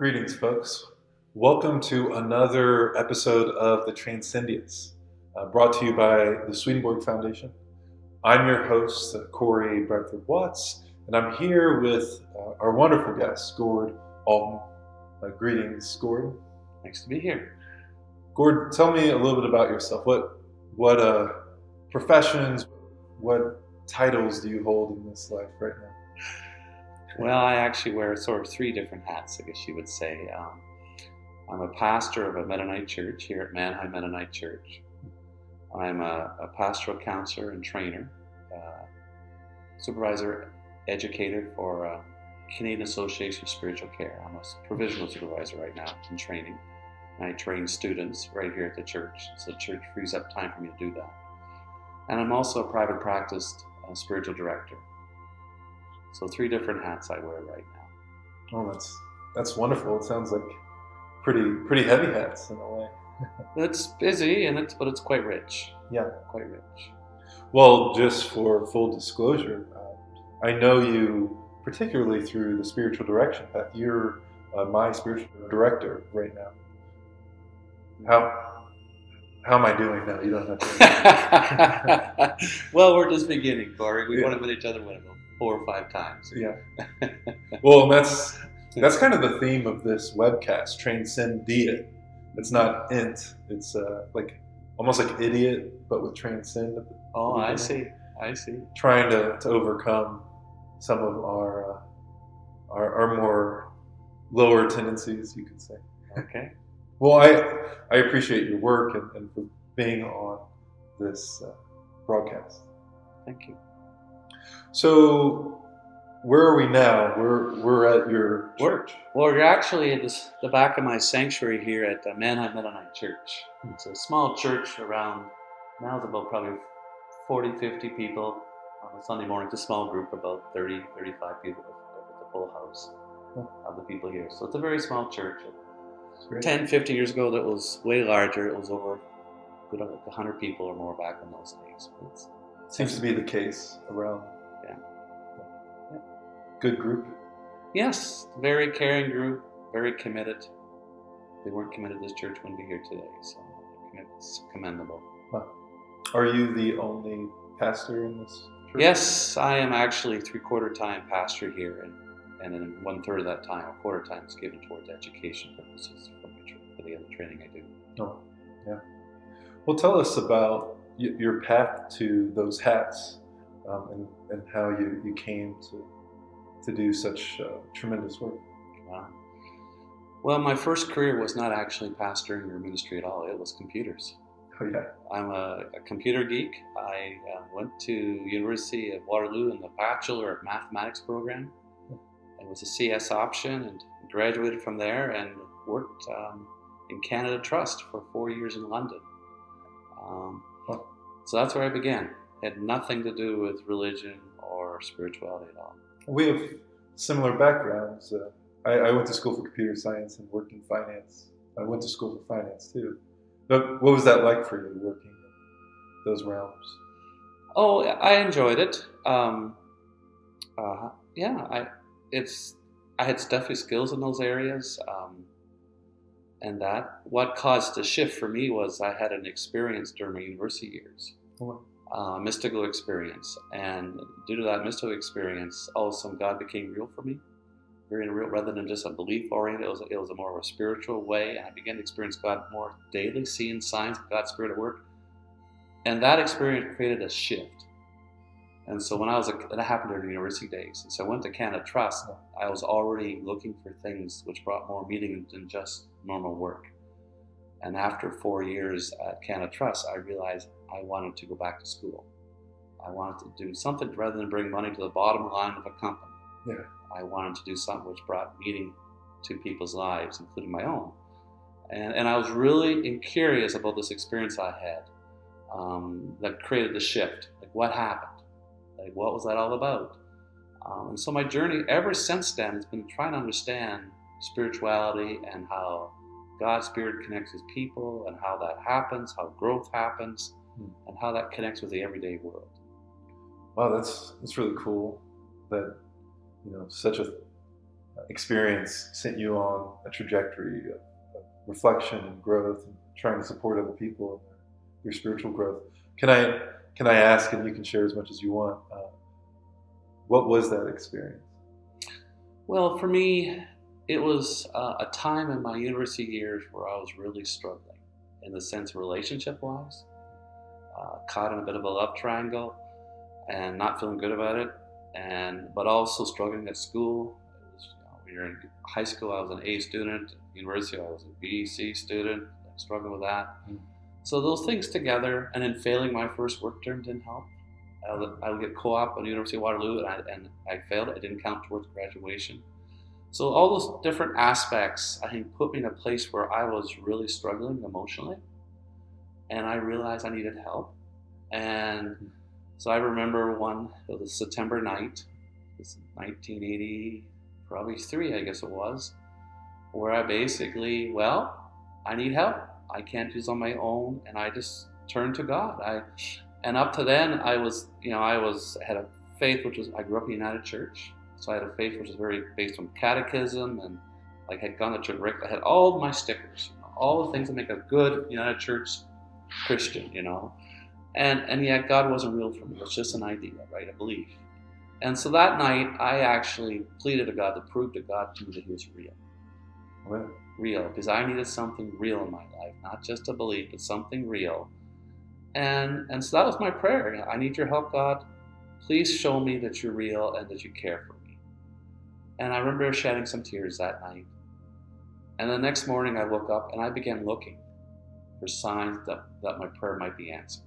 Greetings, folks. Welcome to another episode of The Transcendients, uh, brought to you by the Swedenborg Foundation. I'm your host, Corey Bradford Watts, and I'm here with uh, our wonderful guest, Gord Alton. Uh, greetings, Gord. Nice to be here. Gord, tell me a little bit about yourself. What what uh, professions, what titles do you hold in this life right now? Well, I actually wear sort of three different hats, I guess you would say. Um, I'm a pastor of a Mennonite church here at Mannheim Mennonite Church. I'm a, a pastoral counselor and trainer, uh, supervisor, educator for uh, Canadian Association of Spiritual Care. I'm a provisional supervisor right now in training. And I train students right here at the church, so the church frees up time for me to do that. And I'm also a private practice uh, spiritual director. So three different hats I wear right now. Oh, that's that's wonderful. It sounds like pretty pretty heavy hats in a way. it's busy and it's but it's quite rich. Yeah, quite rich. Well, just for full disclosure, uh, I know you particularly through the spiritual direction path. You're uh, my spiritual director right now. How how am I doing now? You don't have to. well, we're just beginning, Corey. We yeah. want to meet each other about four or five times. Yeah. well, that's that's kind of the theme of this webcast, transcendia. It's not int. It's uh, like almost like idiot, but with transcend. Oh, I see. I see. Trying to, to overcome some of our, uh, our our more lower tendencies, you could say. Okay. Well, I I appreciate your work and, and for being on this uh, broadcast. Thank you. So, where are we now? We're we're at your church. Well, we're actually at this, the back of my sanctuary here at the Mannheim Mennonite Church. It's a small church around now it's about probably 40, 50 people on a Sunday morning. It's a small group, about 30, 35 people at the full house of the people here. So it's a very small church. 10, 15 years ago, that was way larger. It was over good like 100 people or more back in those days. It seems to be the case around. Yeah. yeah. Good group. Yes, very caring group, very committed. They weren't committed, this church wouldn't be here today. So it's commendable. Huh. Are you the only pastor in this church? Yes, I am actually three quarter time pastor here, and and then one third of that time, a quarter time, is given towards education purposes for, my, for the other training I do. Oh, yeah. Well, tell us about your path to those hats um, and, and how you, you came to, to do such uh, tremendous work. Wow. Well, my first career was not actually pastoring or ministry at all. It was computers. Oh, yeah. I'm a, a computer geek. I uh, went to University of Waterloo in the Bachelor of Mathematics program it was a CS option and graduated from there and worked um, in Canada Trust for four years in London. Um, so that's where I began. It had nothing to do with religion or spirituality at all. We have similar backgrounds. Uh, I, I, went to school for computer science and worked in finance. I went to school for finance too. But what was that like for you working in those realms? Oh, I enjoyed it. Um, uh, yeah, I, it's I had stuffy skills in those areas, um, and that what caused the shift for me was I had an experience during my university years. Uh, mystical experience, and due to that mystical experience, all of a sudden God became real for me, very real rather than just a belief oriented. It was it was a more of a spiritual way, and I began to experience God more daily, seeing signs of God's Spirit at work, and that experience created a shift and so when I was, a, that happened during university days. And so I went to Canada Trust. I was already looking for things which brought more meaning than just normal work. And after four years at Canada Trust, I realized I wanted to go back to school. I wanted to do something rather than bring money to the bottom line of a company. Yeah. I wanted to do something which brought meaning to people's lives, including my own. And, and I was really curious about this experience I had um, that created the shift. Like, what happened? Like, what was that all about? Um, and so my journey ever since then has been trying to understand spirituality and how God's Spirit connects with people and how that happens, how growth happens. And how that connects with the everyday world. Wow, that's that's really cool. That you know, such a experience sent you on a trajectory of, of reflection and growth and trying to support other people in your spiritual growth. Can I can I ask, and you can share as much as you want, uh, what was that experience? Well, for me, it was uh, a time in my university years where I was really struggling in the sense relationship wise, uh, caught in a bit of a love triangle and not feeling good about it, and but also struggling at school. It was, you know, when you're in high school, I was an A student. University, I was a B, C student, struggling with that. Mm. So those things together, and then failing my first work term didn't help. I would, I would get co-op at the University of Waterloo, and I, and I failed. It didn't count towards graduation. So all those different aspects, I think, put me in a place where I was really struggling emotionally, and I realized I needed help. And so I remember one, it was September night, it's 1980, probably three, I guess it was, where I basically, well, I need help. I can't do this on my own, and I just turned to God. I, and up to then, I was, you know, I was had a faith which was I grew up in United Church, so I had a faith which was very based on catechism and like had gone to church. I had all my stickers, you know, all the things that make a good United Church Christian, you know. And and yet God wasn't real for me. It was just an idea, right? A belief. And so that night I actually pleaded to God to prove to God to me that He was real. Real. Because I needed something real in my life, not just a belief, but something real. And and so that was my prayer. I need your help, God. Please show me that you're real and that you care for me. And I remember shedding some tears that night. And the next morning I woke up and I began looking for signs that, that my prayer might be answered.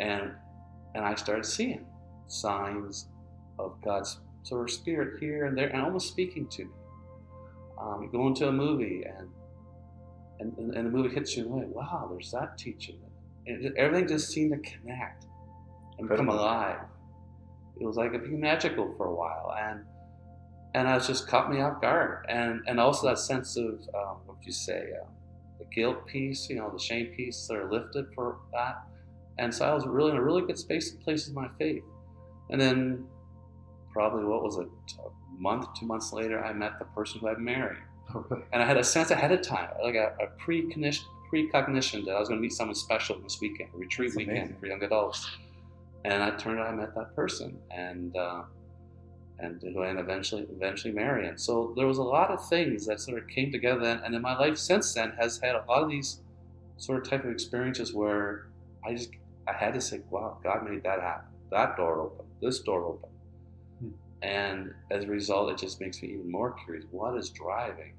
And and I started seeing signs of God's sort of spirit here and there and almost speaking to me. Um, going to a movie and and, and the movie hits you like, wow, there's that teaching. And everything just seemed to connect and come alive. It was like it became magical for a while. And and it just caught me off guard. And and also that sense of um, what would you say, uh, the guilt piece, you know, the shame piece that are lifted for that. And so I was really in a really good space and place in my faith. And then probably what was it, a month, two months later, I met the person who I'd married. and I had a sense ahead of time, like a, a precognition, precognition that I was going to meet someone special this weekend, a retreat That's weekend amazing. for young adults. And I turned out I met that person. And uh, and to go and eventually eventually marry him. So there was a lot of things that sort of came together, then, and in my life since then has had a lot of these sort of type of experiences where I just I had to say, wow, God made that happen. That door open. This door open. Hmm. And as a result, it just makes me even more curious. What is driving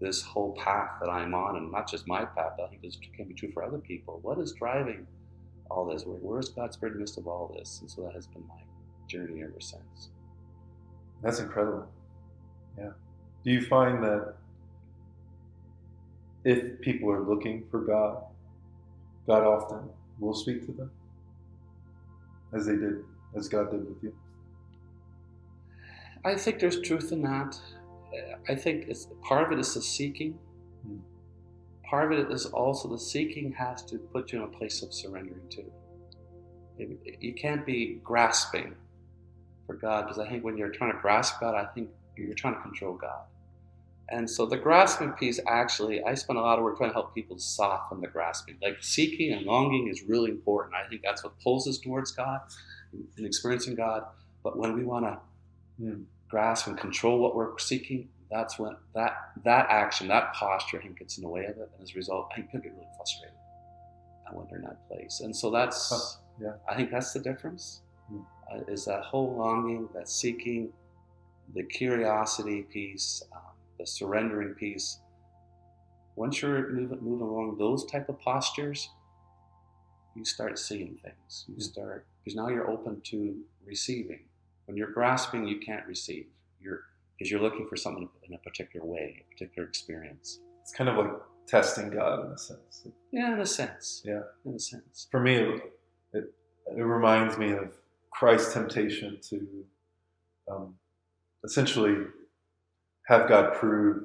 this whole path that I'm on, and not just my path? I think this can be true for other people. What is driving all this? Where, where is God's Spirit in the midst of all this? And so that has been my journey ever since. That's incredible. Yeah. Do you find that if people are looking for God, God often will speak to them as they did, as God did with you? I think there's truth in that. I think it's part of it is the seeking. Hmm. Part of it is also the seeking has to put you in a place of surrendering too. You can't be grasping for God because I think when you're trying to grasp God, I think you're trying to control God. And so the grasping piece, actually, I spend a lot of work trying to help people soften the grasping. Like seeking and longing is really important. I think that's what pulls us towards God and experiencing God. But when we want to hmm, grasp and control what we're seeking, that's when that that action, that posture, I think gets in the way of it. And as a result, I think people get really frustrated when they're in that place. And so that's, huh, yeah. I think that's the difference uh, is that whole longing, that seeking, the curiosity piece, uh, the surrendering piece. Once you're moving, moving along those type of postures, you start seeing things. You start because now you're open to receiving. When you're grasping, you can't receive. You're because you're looking for something in a particular way, a particular experience. It's kind of like testing God in a sense. Yeah, in a sense. Yeah, in a sense. For me, it, it, it reminds me of Christ's temptation to um, essentially have God prove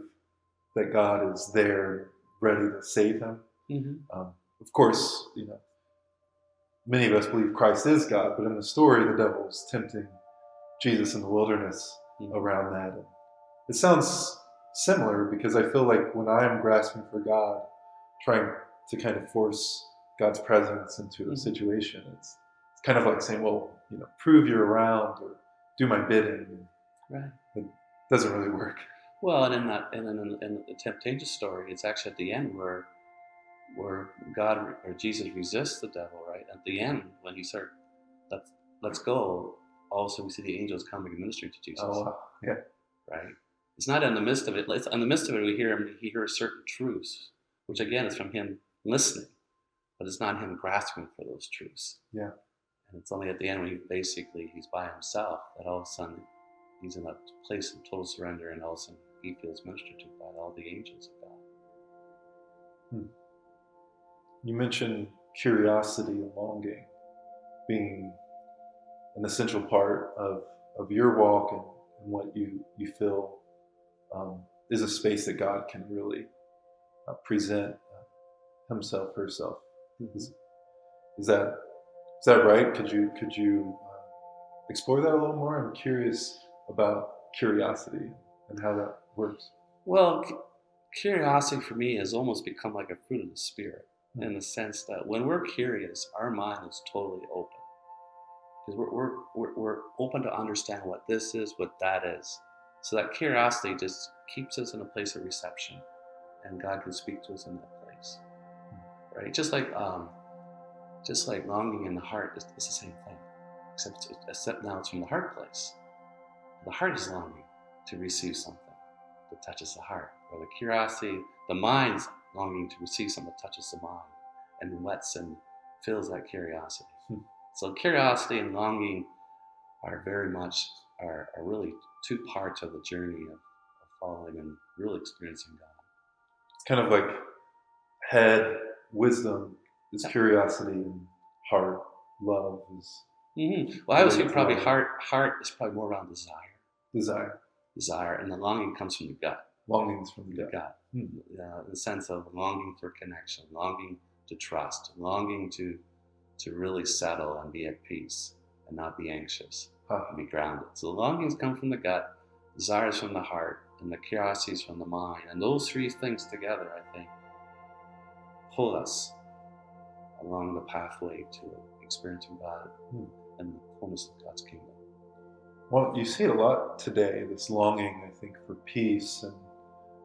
that God is there, ready to save him. Mm-hmm. Um, of course, you know, many of us believe Christ is God, but in the story, the devil's tempting Jesus in the wilderness mm-hmm. around that. And it sounds similar because I feel like when I'm grasping for God, trying to kind of force God's presence into a Mhm. situation, it's it's kind of like saying, well, you know, prove you're around or do my bidding. Right. It doesn't really work. Well, and in that, and in, in the temptation story, it's actually at the end where, where God or Jesus resists the devil. Right at the end, when he said, "Let's let's go," all of a sudden we see the angels coming and ministering to Jesus. Oh, wow. yeah. Right. It's not in the midst of it. It's in the midst of it we hear him. He hears certain truths, which again is from him listening, but it's not him grasping for those truths. Yeah. And it's only at the end when he basically he's by himself that all of a sudden he's in a place of total surrender, and all of a sudden he feels ministered to by all the angels of God. You mentioned curiosity and longing being an essential part of, of your walk and, and what you, you feel um, is a space that God can really uh, present uh, Himself, herself. Is, is that is that right? Could you could you uh, explore that a little more? I'm curious about curiosity and how that works. Well, cu- curiosity for me has almost become like a fruit of the spirit in the sense that when we're curious, our mind is totally open. Because we're, we're, we're, we're open to understand what this is, what that is. So that curiosity just keeps us in a place of reception, and God can speak to us in that place. Right? Just like um, just like longing in the heart is, is the same thing, except except now it's from the heart place. The heart is longing to receive something that touches the heart, or the curiosity, the mind's longing to receive something that touches the mind and lets and fills that curiosity. Hmm. So curiosity and longing are very much are, are really two parts of the journey of, of following and really experiencing God. It's kind of like head wisdom is Yeah. curiosity and heart love is Mm-hmm. Well, I would say probably heart heart is probably more around desire, desire desire, and the longing comes from the gut. longings from the The gut. Hmm. uh, the sense of longing for connection, longing to trust, longing to to really settle and be at peace and not be anxious. Ah, and be grounded. So the longings come from the gut, desires from the heart, and the curiosities from the mind. And those three things together, I think, pull us along the pathway to experiencing God Hmm. and the fullness of God's kingdom. Well, you see it a lot today. This longing, I think, for peace, and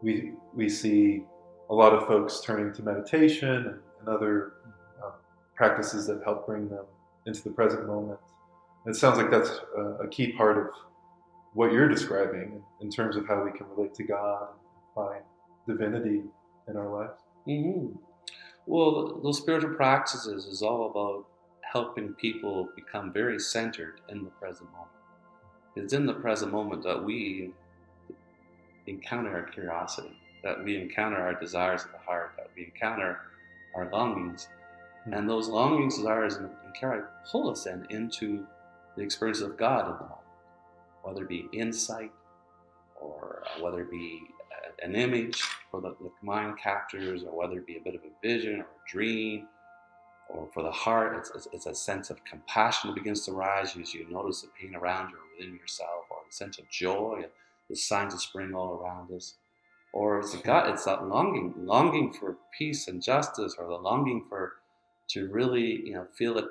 we we see a lot of folks turning to meditation and, and other um, practices that help bring them into the present moment. And it sounds like that's a, a key part of what you're describing in terms of how we can relate to God and find divinity in our lives. hmm Well, those spiritual practices is all about helping people become very centered in the present moment. It's in the present moment that we encounter our curiosity, that we encounter our desires of the heart, that we encounter our longings. And those longings, desires, and, care pull us then into the experience of God in the moment, whether it be insight or uh, whether it be an image for the, the mind captures, or whether it be a bit of a vision or a dream, or for the heart, it's, it's, it's a sense of compassion that begins to rise as you notice the pain around you or within yourself, or a sense of joy, the signs of spring all around us. Or it's a gut, it's that longing, longing for peace and justice, or the longing for to really, you know, feel it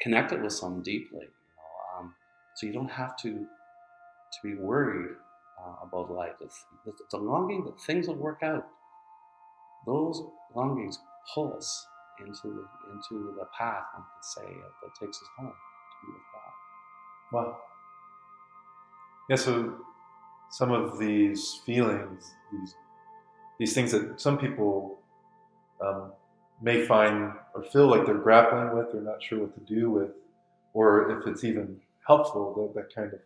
connected with someone deeply. You know, um, so you don't have to to be worried uh, about life. A longing that things will work out. Those longings pull us into the, into the path, one could say, that takes us home to be with God. Wow. Yeah, so some of these feelings, these these things that some people um, may find or feel like they're grappling with or not sure what to do with, or if it's even helpful, that, that kind of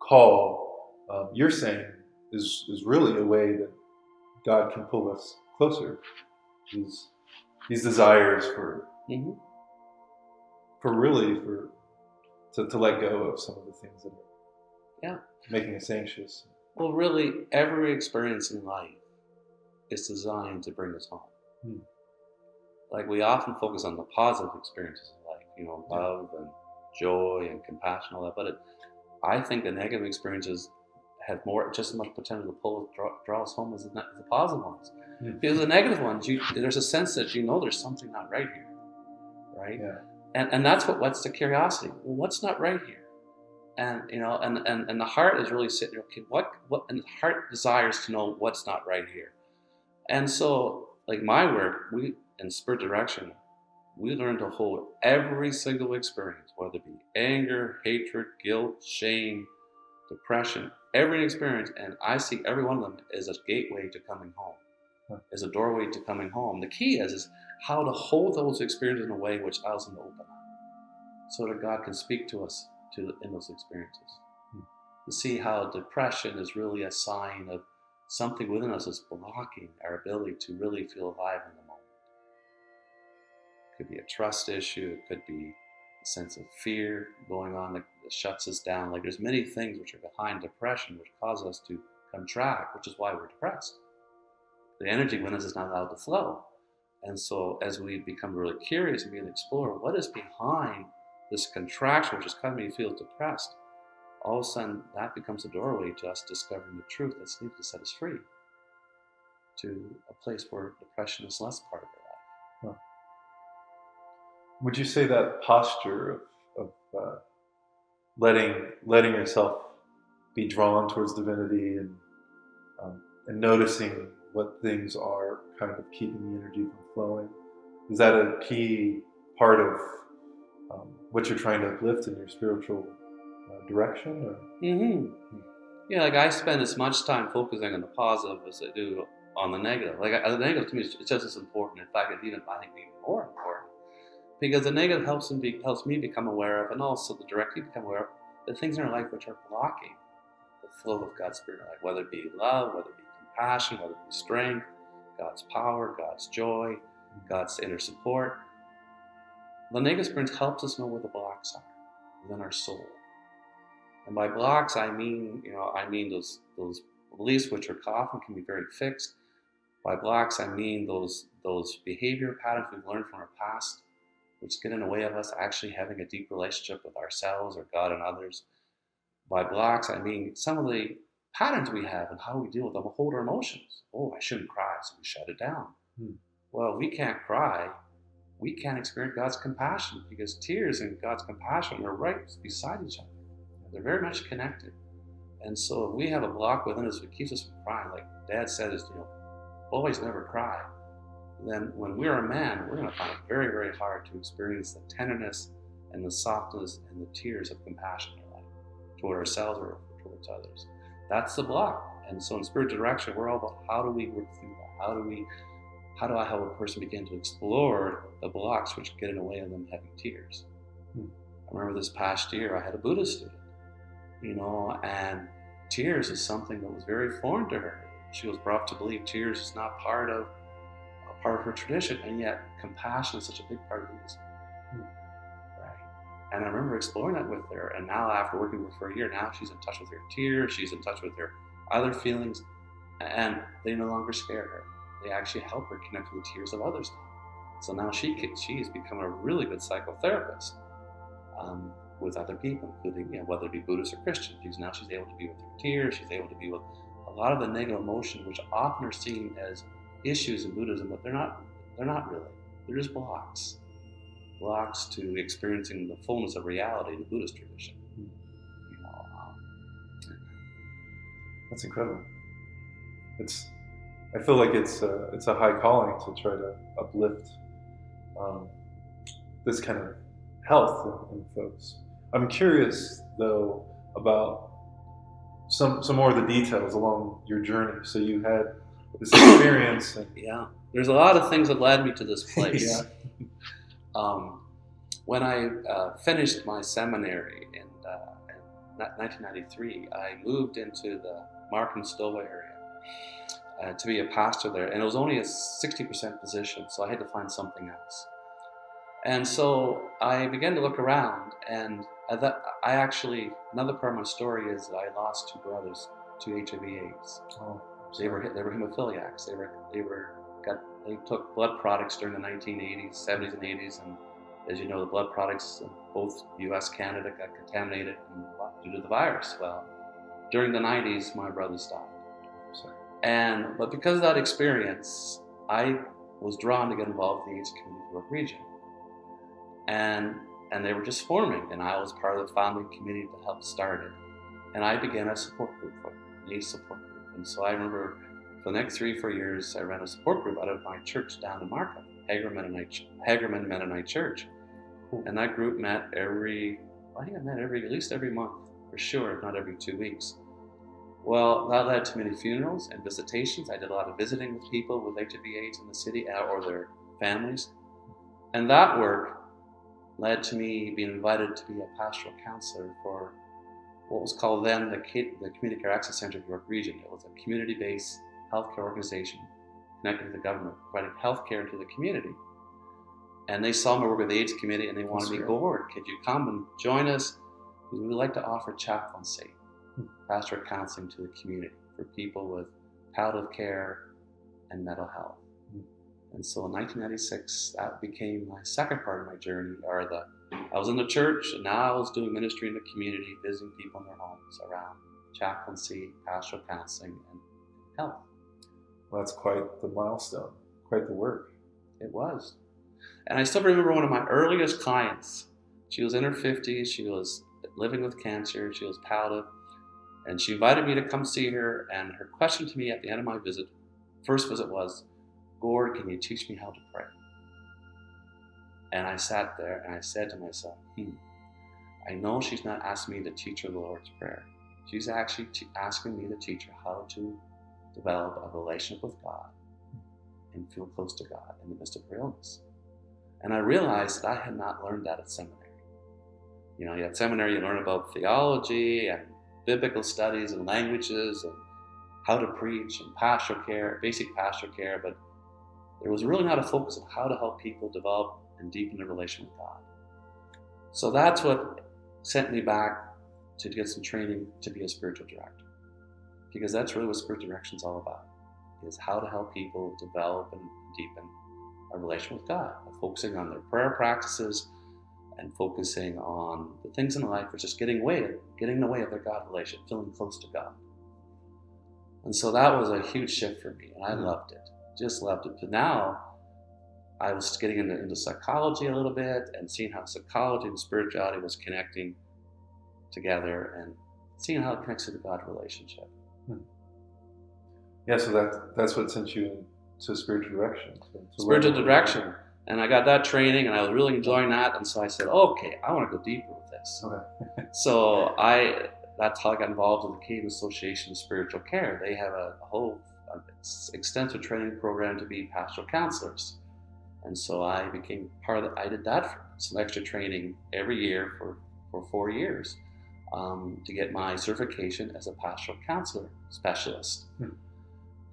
call um, you're saying is, is really a way that God can pull us closer. These, these desires for, Mm-hmm. for really for to, to let go of some of the things that are Yeah. making us anxious. Well, really, every experience in life is designed to bring us home. Hmm. Like we often focus on the positive experiences of life, you know, love and joy and compassion, all that. But it, I think the negative experiences have more, just as much potential to pull draw, draw us home as the, the positive ones. Mm. Because the negative ones, you, there's a sense that you know there's something not right here, right? Yeah. And and that's what what's the curiosity. Well, what's not right here? And you know, and and, and the heart is really sitting there. Okay, what what? And the heart desires to know what's not right here. And so, like my work, we in spirit direction, we learn to hold every single experience, whether it be anger, hatred, guilt, shame, depression, every experience, and I see every one of them as a gateway to coming home, Huh. as a doorway to coming home. The key is is how to hold those experiences in a way which allows them to open up, so that God can speak to us to in those experiences. Hmm. To see how depression is really a sign of something within us is blocking our ability to really feel alive in the moment. It could be a trust issue. It could be sense of fear going on that, shuts us down. Like there's many things which are behind depression, which cause us to contract, which is why we're depressed. The energy within us is not allowed to flow. And so, as we become really curious and begin to explore what is behind this contraction, which is causing me to feel depressed, all of a sudden that becomes a doorway to us discovering the truth that's needed to set us free to a place where depression is less part of life. Would you say that posture of, of uh, letting letting yourself be drawn towards divinity and um, and noticing what things are kind of keeping the energy from flowing is that a key part of um, what you're trying to uplift in your spiritual uh, direction? Or? Mm-hmm. Yeah, like I spend as much time focusing on the positive as I do on the negative. Like I, the negative to me is just as important. In fact, it's even I think even more important because the negative helps helps me become aware of, and also the directly become aware of the things in our life which are blocking the flow of God's spirit, life, whether it be love, whether it be compassion, whether it be strength, God's power, God's joy, God's inner support. The negative experience helps us know where the blocks are within our soul. And by blocks, I mean, you know, I mean those those beliefs which are often can be very fixed. By blocks, I mean those those behavior patterns we've learned from our past, which get in the way of us actually having a deep relationship with ourselves or God and others. By blocks, I mean some of the patterns we have and how we deal with them, hold our emotions. Oh, I shouldn't cry, so we shut it down. Hmm. Well, we can't cry. We can't experience God's compassion because tears and God's compassion are right beside each other. They're very much connected. And so if we have a block within us that keeps us from crying, like Dad said, is you know, always never cry. Then when we're a man, we're going to find it very, very hard to experience the tenderness and the softness and the tears of compassion in life toward ourselves or towards others. That's the block. And so in spiritual direction, we're all about how do we work through that? How do we how do I help a person begin to explore the blocks which get in the way of them having tears? Hmm. I remember this past year I had a Buddhist student, you know, and tears is something that was very foreign to her. She was brought to believe tears is not part of part of her tradition, and yet compassion is such a big part of Buddhism. Hmm. Right. And I remember exploring that with her, and now after working with her for a year, now she's in touch with her tears, she's in touch with her other feelings, and they no longer scare her. They actually help her connect with the tears of others. So now she can, she has become a really good psychotherapist um, with other people, including you know, whether it be Buddhist or Christian. Because now she's able to be with her tears. She's able to be with a lot of the negative emotions, which often are seen as issues in Buddhism, but they're not. They're not really. They're just blocks, blocks to experiencing the fullness of reality in the Buddhist tradition. Um, That's incredible. It's, I feel like it's a, it's a high calling to try to uplift um, this kind of health in, in folks. I'm curious though about some some more of the details along your journey. So you had this experience, yeah, there's a lot of things that led me to this place. Yeah. um, when I uh, finished my seminary in, uh, in 1993, I moved into the Markham-Stouffville area uh, to be a pastor there, and it was only a 60% position, so I had to find something else. And so I began to look around, and I, I actually another part of my story is that I lost two brothers to HIV/AIDS. oh, They were they were hemophiliacs. They were they were got they took blood products during the 1980s, 70s, and 80s, and as you know, the blood products both U.S. Canada got contaminated due to the virus. Well, during the 90s, my brothers died. Sorry. And but because of that experience, I was drawn to get involved in the community work region. And and they were just forming, and I was part of the founding committee to help start it. And I began a support group for support group. And so I remember for the next three, four years, I ran a support group out of my church down in Markham, Hager Mennonite, Hagerman Mennonite Church. And that group met every, I think I met every, at least every month, for sure, if not every two weeks. Well, that led to many funerals and visitations. I did a lot of visiting with people with HIV AIDS in the city uh, or their families. And that work led to me being invited to be a pastoral counselor for what was called then the, the Community Care Access Center of York Region. It was a community based healthcare organization connected to the government, providing healthcare to the community. And they saw my work with the AIDS committee and they wanted me board. Could you come and join us? Because we would like to offer chaplaincy hmm. pastoral counseling to the community for people with palliative care and mental health. Hmm. And so in 1996, that became my second part of my journey. Or the, I was in the church, and now I was doing ministry in the community, visiting people in their homes around chaplaincy, pastoral counseling, and health. Well, that's quite the milestone, quite the work. It was. And I still remember one of my earliest clients. She was in her 50s. She was living with cancer. She was palliative. And she invited me to come see her. And her question to me at the end of my visit, first visit was, Gord, can you teach me how to pray? And I sat there and I said to myself, hmm, I know she's not asking me to teach her the Lord's Prayer. She's actually t- asking me to teach her how to develop a relationship with God and feel close to God in the midst of her illness. And I realized that I had not learned that at seminary. You know, at seminary, you learn about theology and biblical studies and languages and how to preach and pastoral care, basic pastoral care, but there was really not a focus on how to help people develop and deepen the relation with God. So that's what sent me back to get some training to be a spiritual director. Because that's really what spiritual direction is all about, is how to help people develop and deepen a relation with God, focusing on their prayer practices, and focusing on the things in life which is getting away, getting in the way of their God relation, feeling close to God. And so that was a huge shift for me, and I mm-hmm. loved it. Just loved it. But now I was getting into, into psychology a little bit and seeing how psychology and spirituality was connecting together and seeing how it connects to the God relationship. Hmm. Yeah, so that that's what sent you into spiritual direction. So spiritual direction and I got that training, and I was really enjoying that. And so I said, okay, I want to go deeper with this. Okay. so I that's how I got involved in the Canadian Association of Spiritual Care. They have a whole extensive training program to be pastoral counselors, and so I became part of. The, I did that for some extra training every year for for four years um, to get my certification as a pastoral counselor specialist. Hmm.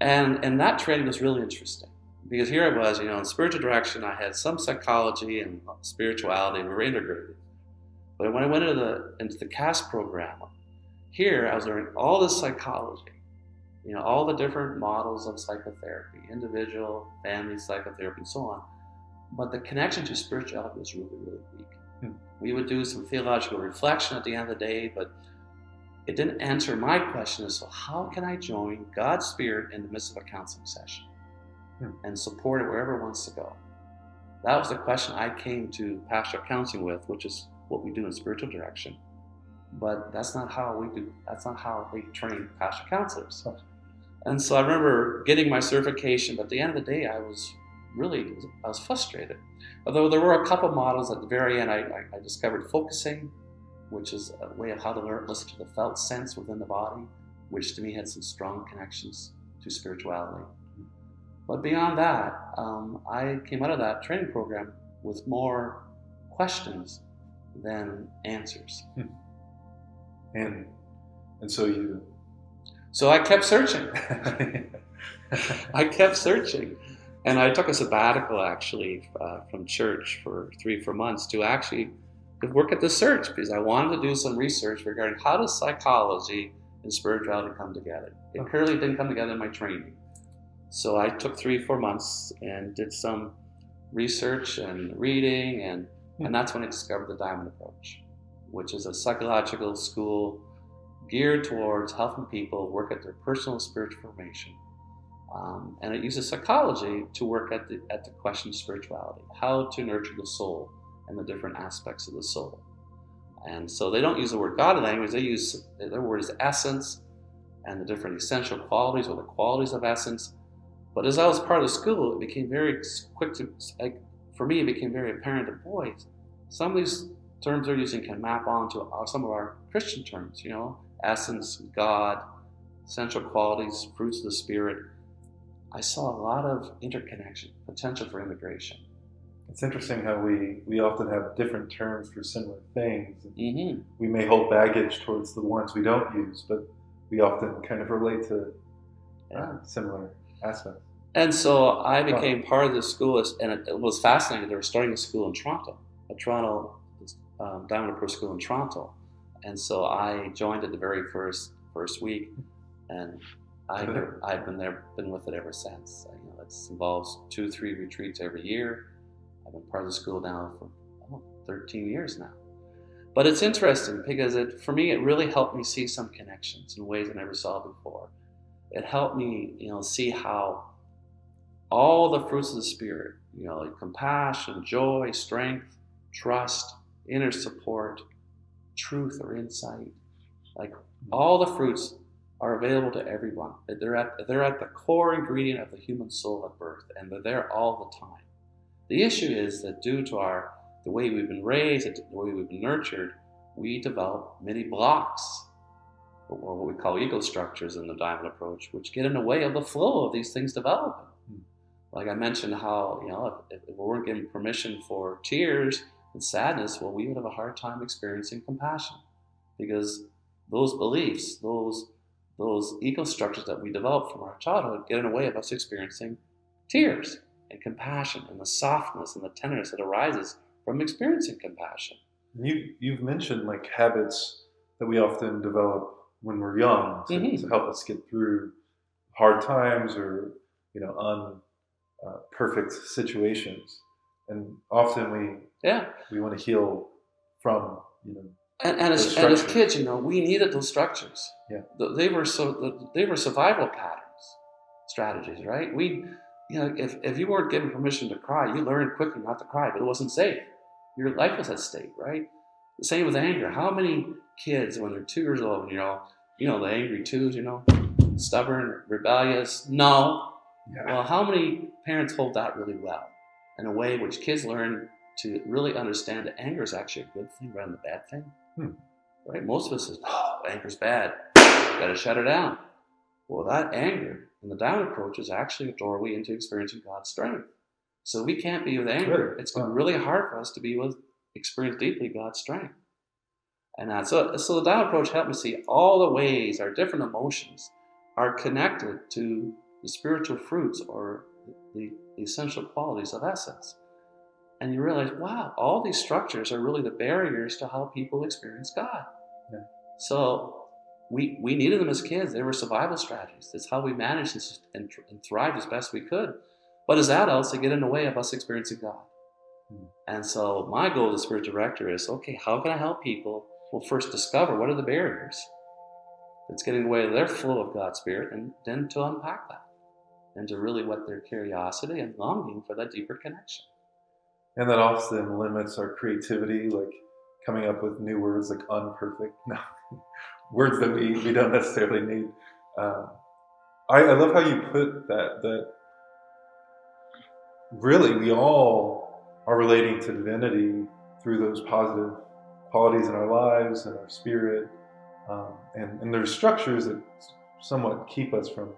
And and that training was really interesting because here I was, you know, in spiritual direction, I had some psychology and spirituality were integrated. But when I went into the into the CASC program, here I was learning all this psychology, you know, all the different models of psychotherapy, individual, family psychotherapy, and so on. But the connection to spirituality was really, really weak. Hmm. We would do some theological reflection at the end of the day, but it didn't answer my question as so how can I join God's Spirit in the midst of a counseling session? Hmm. and support it wherever it wants to go. That was the question I came to pastoral counseling with, which is what we do in spiritual direction. But that's not how we do. That's not how we train pastoral counselors. And so I remember getting my certification, but at the end of the day, I was really I was frustrated. Although there were a couple models at the very end, I, I, I discovered focusing, which is a way of how to learn, listen to the felt sense within the body, which to me had some strong connections to spirituality. But beyond that, um, I came out of that training program with more questions than answers. Hmm. And and so you. So I kept searching. I kept searching, and I took a sabbatical actually uh, from church for three four months to actually work at the search because I wanted to do some research regarding how does psychology and spirituality come together. It clearly didn't come together in my training. So I took three, four months and did some research and reading, and, hmm. and that's when I discovered the Diamond Approach, which is a psychological school geared towards helping people work at their personal spiritual formation. Um, and it uses psychology to work at the, at the question of spirituality, how to nurture the soul and the different aspects of the soul. And so they don't use the word God in language, they use their word is essence and the different essential qualities or the qualities of essence. But as I was part of the school, it became very quick to, like, for me, it became very apparent that, boys. some of these terms they're using can map onto some of our Christian terms, you know, essence, God, essential qualities, fruits of the Spirit. I saw a lot of interconnection, potential for integration. It's interesting how we, we often have different terms for similar things. Mm-hmm. We may hold baggage towards the ones we don't use, but we often kind of relate to uh, similar aspects. And so I became part of the school, and it, it, was fascinating. They were starting a school in Toronto, a Toronto um, Diamond Approach School in Toronto, and so I joined it the very first first week, and I I've been there, been with it ever since. You know, it involves two, three retreats every year. I've been part of the school now for oh, 13 years now. But it's interesting because it, for me, it really helped me see some connections in ways I never saw before. It helped me, you know, see how all the fruits of the spirit, you know, like compassion, joy, strength, trust, inner support, truth or insight, like all the fruits are available to everyone. They're at, they're at the core ingredient of the human soul at birth, and they're there all the time. The issue is that due to our the way we've been raised, the way we've been nurtured, we develop many blocks, or what we call ego structures in the diamond approach, which get in the way of the flow of these things developing. Hmm. Like I mentioned, how you know if, if we weren't given permission for tears and sadness, well, we would have a hard time experiencing compassion because those beliefs, those those ego structures that we develop from our childhood get in the way of us experiencing tears and compassion and the softness and the tenderness that arises from experiencing compassion. You you've mentioned like habits that we often develop when we're young to, mm-hmm. to help us get through hard times or you know un uh, perfect situations, and often we yeah we want to heal from you know and, and, as, and as kids, you know, we needed those structures. Yeah, they were so they were survival patterns, strategies, right? We, you know, if, if you weren't given permission to cry, you learned quickly not to cry, but it wasn't safe. Your life was at stake, right? The same with anger. How many kids, when they're two years old, you know, you know, the angry twos, you know, stubborn, rebellious, no. Yeah. Well, how many parents hold that really well in a way which kids learn to really understand that anger is actually a good thing rather than a bad thing? Hmm. Right? Most of us says, oh, anger's bad. Gotta shut it down. Well, that anger and the Diamond Approach is actually a doorway into experiencing God's strength. So we can't be with anger. It's going to be really hard for us to be with experience deeply God's strength. And that's so, so the Diamond Approach helped me see all the ways our different emotions are connected to the spiritual fruits or the, the essential qualities of essence. And you realize, wow, all these structures are really the barriers to how people experience God. Yeah. So we, we needed them as kids. They were survival strategies. That's how we managed and, and thrived as best we could. But as adults, they get in the way of us experiencing God. Hmm. And so my goal as spiritual director is okay, how can I help people? Well, first discover what are the barriers that's getting in the way of their flow of God's Spirit, and then to unpack that and to really whet their curiosity and longing for that deeper connection. And that often limits our creativity, like coming up with new words like unperfect. No, words that we, we don't necessarily need. Um, I, I love how you put that, that really we all are relating to divinity through those positive qualities in our lives and our spirit. Um, and, and there's structures that somewhat keep us from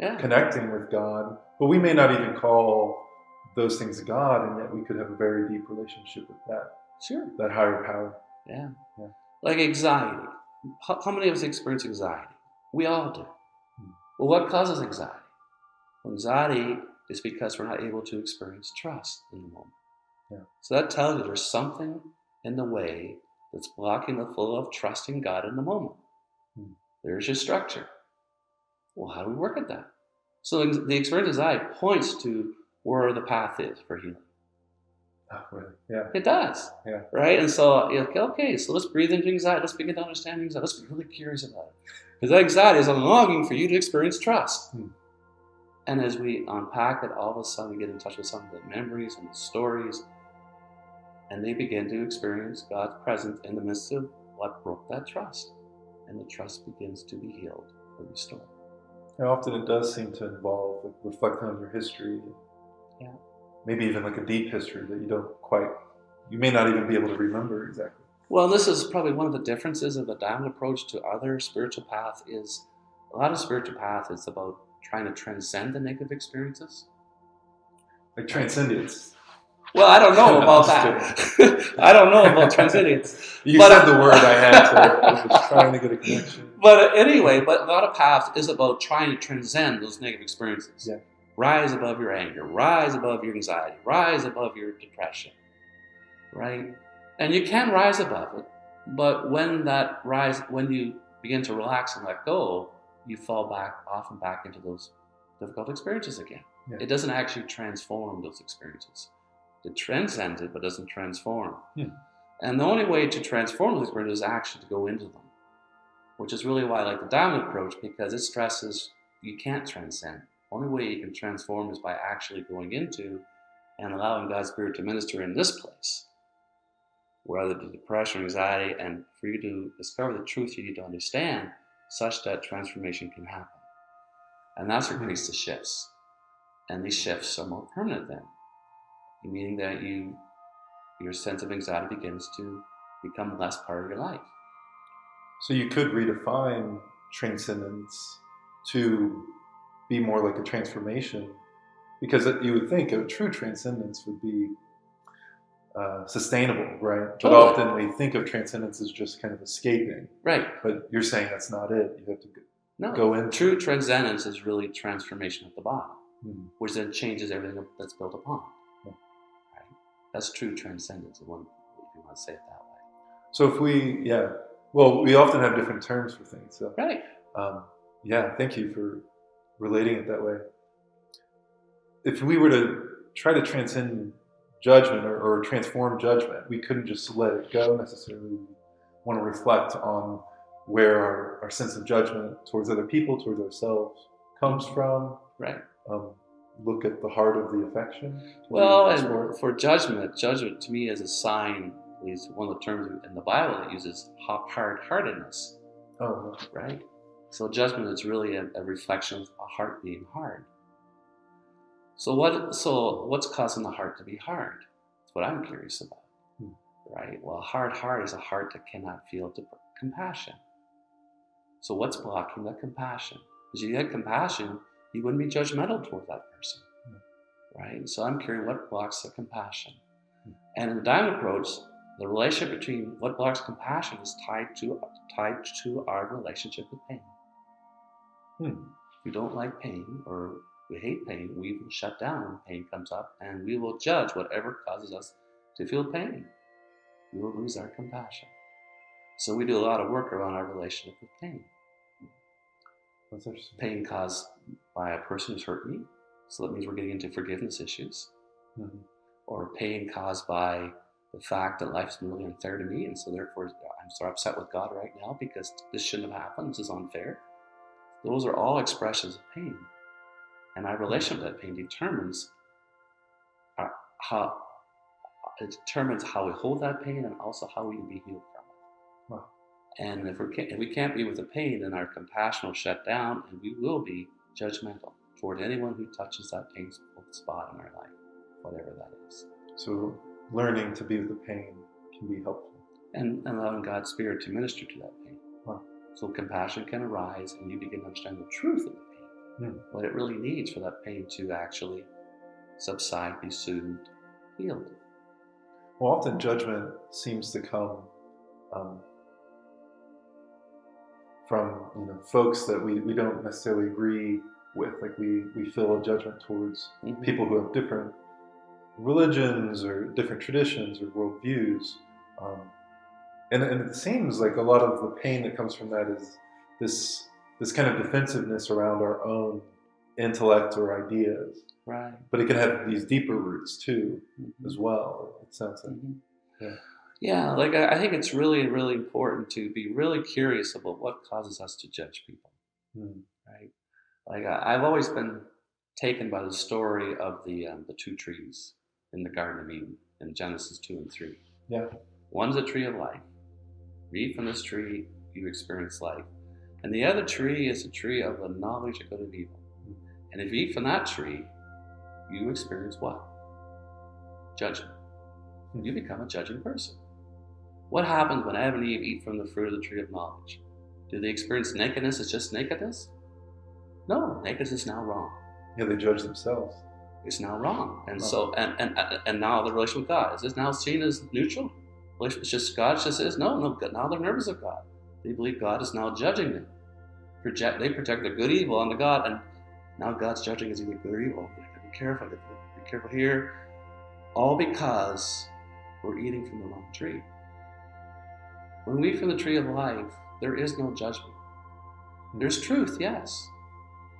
yeah. connecting with God, but we may not even call those things God, and yet we could have a very deep relationship with that. Sure. That higher power. Yeah. yeah. Like anxiety. How, how, many of us experience anxiety? We all do. Hmm. Well, what causes anxiety? Well, anxiety is because we're not able to experience trust in the moment. Yeah. So that tells you there's something in the way that's blocking the flow of trusting God in the moment. Hmm. There's your structure. Well, how do we work at that? So the experience of anxiety points to where the path is for healing. Oh, Really? Yeah. It does. Yeah. Right? And so, you're like, okay, so let's breathe into anxiety. Let's begin to understand anxiety. Let's be really curious about it. Because that anxiety is a longing for you to experience trust. Hmm. And as we unpack it, all of a sudden we get in touch with some of the memories and the stories. And they begin to experience God's presence in the midst of what broke that trust. And the trust begins to be healed or restored. And often it does seem to involve like, reflecting on your history. Yeah. Maybe even like a deep history that you don't quite, you may not even be able to remember exactly. Well, this is probably one of the differences of the diamond approach to other spiritual path is a lot of spiritual path is about trying to transcend the negative experiences. Like transcendence. Well, I don't know about I'm that. I don't know about transcendence. You But- said the word I had to, I was trying to get a connection. But anyway, but a lot of path is about trying to transcend those negative experiences. Yeah. Rise above your anger, rise above your anxiety, rise above your depression. Right? And you can rise above it, but when that rise when you begin to relax and let go, you fall back often back into those difficult experiences again. Yeah. It doesn't actually transform those experiences. It transcends it, but doesn't transform. Hmm. And the only way to transform those experiences is actually to go into them which is really why I like the diamond approach because it stresses you can't transcend. Only way you can transform is by actually going into and allowing God's Spirit to minister in this place, whether the depression, anxiety, and for you to discover the truth you need to understand, such that transformation can happen. And that's what creates the shifts. And these shifts are more permanent then, meaning that you your sense of anxiety begins to become less part of your life. So you could redefine transcendence to be more like a transformation, because it- you would think a true transcendence would be uh, sustainable, right? But Totally. often we think of transcendence as just kind of escaping. Right. But you're saying that's not it. You have to go- No. go into True transcendence is really transformation at the bottom, Hmm. which then changes everything that's built upon. Yeah. Right? That's true transcendence, if you want to say it that way. So if we, yeah, well, we often have different terms for things. So Right. Um, yeah, thank you for relating it that way. If we were to try to transcend judgment or, or transform judgment, we couldn't just let it go necessarily. We want to reflect on where our, our sense of judgment towards other people, towards ourselves, comes from. Right. Um, look at the heart of the affection. Well, and it? for judgment, judgment to me is a sign, at least one of the terms in the Bible that uses hard heartedness, oh, right? So judgment is really a, a reflection of a heart being hard. So what? So what's causing the heart to be hard? That's what I'm curious about, Hmm. right? Well, a hard heart is a heart that cannot feel compassion. So what's blocking that compassion? Because if you had compassion, you wouldn't be judgmental toward that person, right? So I'm curious what blocks the compassion. Hmm. And in the diamond approach, the relationship between what blocks compassion is tied to tied to our relationship with pain. Hmm. We don't like pain or we hate pain, we will shut down when pain comes up and we will judge whatever causes us to feel pain. We will lose our compassion. So we do a lot of work around our relationship with pain. that's interesting. Pain caused by a person who's hurt me. So that means we're getting into forgiveness issues. Mhm. Or pain caused by the fact that life's been really unfair to me, and so therefore I'm so upset with God right now because this shouldn't have happened. This is unfair. Those are all expressions of pain, and our relationship with that pain determines our, how it determines how we hold that pain and also how we can be healed from it. Wow. And if we can't, if we can't be with the pain, then our compassion will shut down, and we will be judgmental toward anyone who touches that painful spot in our life, whatever that is. So learning to be with the pain can be helpful. and allowing God's Spirit to minister to that pain. So compassion can arise and you begin to understand the truth of the pain, Hmm. what it really needs for that pain to actually subside, be soothed, healed. Well, often judgment seems to come um, from you know folks that we, we don't necessarily agree with. Like we, we feel a judgment towards Mhm. people who have different religions or different traditions or worldviews. Um, and, and it seems like a lot of the pain that comes from that is this this kind of defensiveness around our own intellect or ideas. Right. but it can have these deeper roots too, Mhm. as well. It sounds like. Mhm. Yeah. Yeah, like I I think it's really, really important to be really curious about what causes us to judge people, Hmm. right? Like I, I've always been taken by the story of the um, the two trees in the Garden of Eden in Genesis two and three. Yeah. One's a tree of life. Eat from this tree, you experience life, and the other tree is a tree of the knowledge of good and evil. And if you eat from that tree, you experience what? Judgment. You become a judging person. What happens when Adam and Eve eat from the fruit of the tree of knowledge? Do they experience nakedness as just nakedness? No, nakedness is now wrong. Yeah, they judge themselves. It's now wrong. And Wow. so, and, and and now the relation with God is this now seen as neutral? It's just God just is no, no. Now they're nervous of God. They believe God is now judging them. Project they project the good evil onto God, and now God's judging as either good or evil. Be careful. Be careful here. All because we're eating from the wrong tree. When we eat from the tree of life, there is no judgment. There's truth, yes,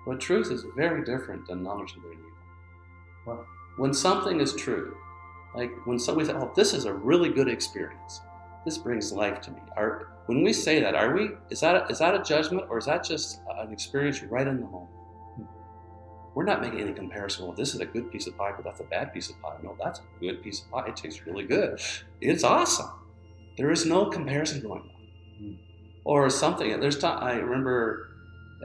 but truth is very different than knowledge of good and evil. When something is true, like when somebody says, "Oh, this is a really good experience. This brings life to me." Are when we say that, are we? Is that is that a judgment, or is that just an experience right in the moment? We're not making any comparison. Well, this is a good piece of pie, but that's a bad piece of pie. No, that's a good piece of pie. It tastes really good. It's awesome. There is no comparison going on. Hmm. Or something. There's time. I remember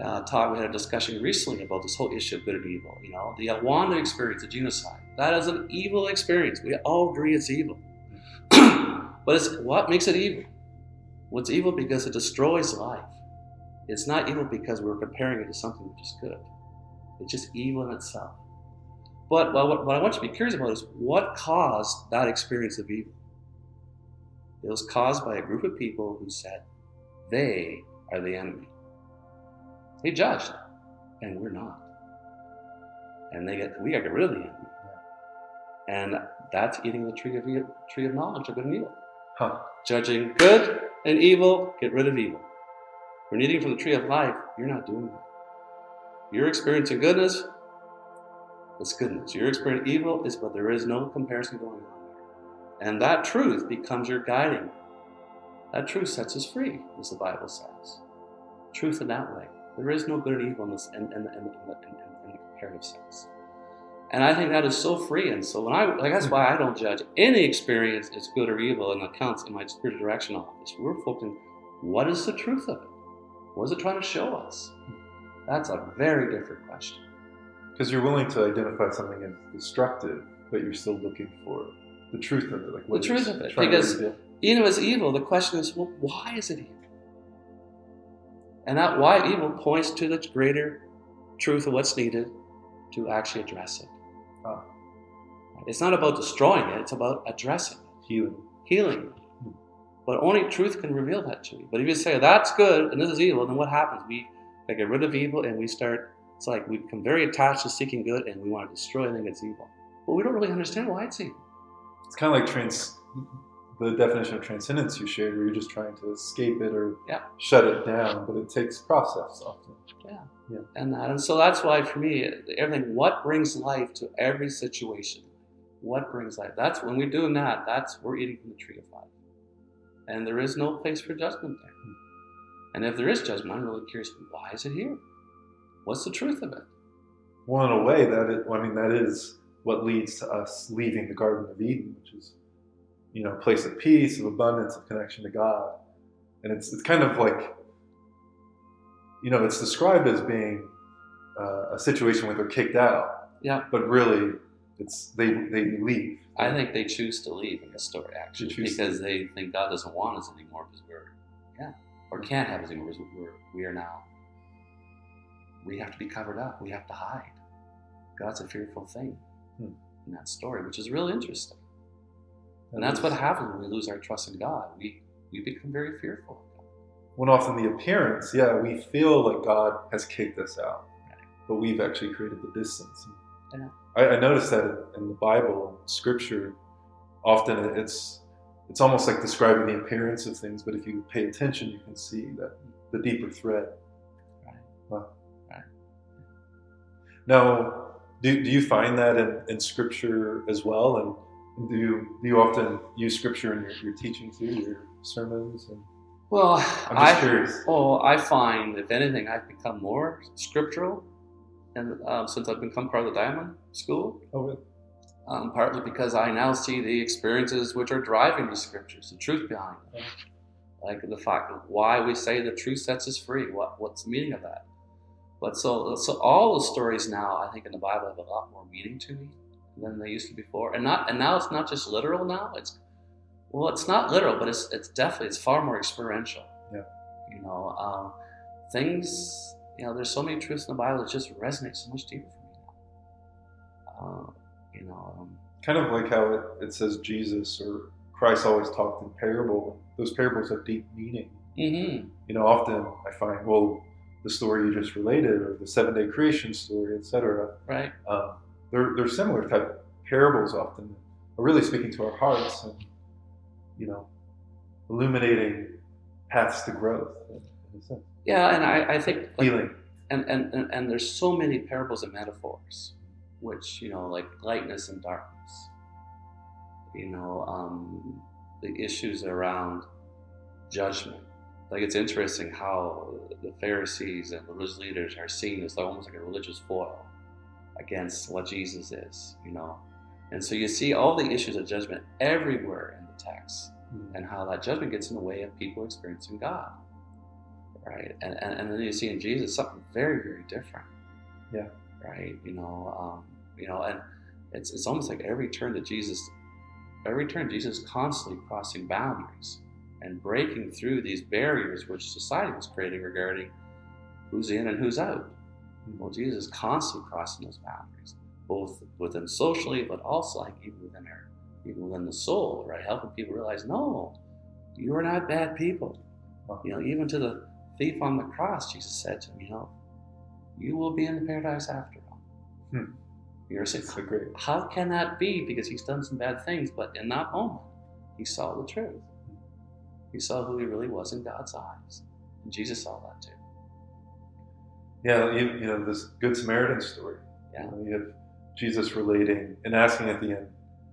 uh, talk. We had a discussion recently about this whole issue of good and evil. You know, the Rwanda experience, the genocide. That is an evil experience. We all agree it's evil. but it's what makes it evil? What's evil because it destroys life. It's not evil because we're comparing it to something which is good. It's just evil in itself. But what, what I want you to be curious about is what caused that experience of evil? It was caused by a group of people who said they are the enemy. They judged, and we're not. And they get we got to get rid of the enemy. And that's eating the tree of tree of knowledge of good and evil. Huh. Judging good and evil, get rid of evil. When eating from the tree of life, you're not doing that. You're experiencing goodness, it's goodness. You're experiencing evil, is but there is no comparison going on there. And that truth becomes your guiding. That truth sets us free, as the Bible says. Truth in that way. There is no good and evil in, this, in, in, in, in, in, in the comparative sense. And I think that is so free. And so when I like that's why I don't judge any experience as good or evil in accounts in my spiritual direction office. We're focusing what is the truth of it? What is it trying to show us? That's a very different question. Because you're willing to identify something as destructive, but you're still looking for the truth of it. Like The truth of it, because-. Even if it's evil, the question is, well, why is it evil? And that why evil points to the greater truth of what's needed to actually address it. Ah. It's not about destroying it, it's about addressing it. healing. healing. But only truth can reveal that to you. But if you say that's good and this is evil, then what happens? We we get rid of evil and we start. It's like we become very attached to seeking good and we want to destroy anything that's evil. But we don't really understand why it's evil. It's kind of like trans, the definition of transcendence you shared, where you're just trying to escape it or Yeah. shut it down, but it takes process often. Yeah. yeah, And that, and so that's why for me, everything. What brings life to every situation? What brings life? That's when we're doing that. That's we're eating from the tree of life, and there is no place for judgment there. Hmm. And if there is judgment, I'm really curious. Why is it here? What's the truth of it? Well, in a way, that I mean, that is what leads to us leaving the Garden of Eden, which is, you know, place of peace, of abundance, of connection to God. And it's, it's kind of like, you know, it's described as being uh, a situation where they're kicked out. Yeah. But really, it's they they leave. I think they choose to leave in the story actually They because they think God doesn't want us anymore because we're yeah or can't have us anymore because we're we are now we have to be covered up we have to hide. God's a fearful thing Hmm. in that story, which is real interesting. And that's what happens when we lose our trust in God. We we become very fearful. When often the appearance, yeah, we feel like God has kicked us out, but we've actually created the distance. Yeah. I, I noticed that in, the Bible, Scripture, often it's it's almost like describing the appearance of things, but if you pay attention, you can see that the deeper thread. Right. Wow. Right. Now, do, do you find that in, in scripture as well? And do you do you often use scripture in your, your teaching too, your sermons? And Well, I'm I curious. well, I find if anything, I've become more scriptural, and um, since I've become part of the Diamond School, Oh, really? um, partly because I now see the experiences which are driving the scriptures, the truth behind them, like the fact of why we say the truth sets us free. What what's the meaning of that? But so so all the stories now, I think in the Bible have a lot more meaning to me than they used to before, and not and now it's not just literal. Now it's well, it's not literal, but it's it's definitely it's far more experiential. Yeah. You know, um, things. You know, there's so many truths in the Bible that just resonate so much deeper for me. Uh, you know. Um, Kind of like how it, it says Jesus or Christ always talked in parable. Those parables have deep meaning. hmm You know, often I find, well, the story you just related or the seven day creation story, etc. Right. Um, they're, they're similar type parables often, are really speaking to our hearts and, you know, illuminating paths to growth in, in a sense. Yeah, and I, I think like, Healing. and, and, and, and there's so many parables and metaphors, which, you know, like lightness and darkness, you know, um, the issues around judgment. Like it's interesting how the Pharisees and the religious leaders are seen as almost like a religious foil against what Jesus is, you know. And so you see all the issues of judgment everywhere in the text and how that judgment gets in the way of people experiencing God. Right? And, and, and then you see in Jesus something very, very different. Yeah. Right? You know, um, you know, and it's, it's almost like every turn that Jesus, every turn Jesus is constantly crossing boundaries and breaking through these barriers which society was creating regarding who's in and who's out. Well, Jesus is constantly crossing those boundaries, both within socially, but also like even within our, even within the soul, right? Helping people realize, no, you are not bad people. You know, even to the thief on the cross, Jesus said to him, you know, you will be in paradise after all. Hmm. You're saying, a great. how can that be? Because he's done some bad things, but in that moment, he saw the truth. He saw who he really was in God's eyes. And Jesus saw that too. Yeah, you, you know, this Good Samaritan story. Yeah. You, know, you have Jesus relating and asking at the end,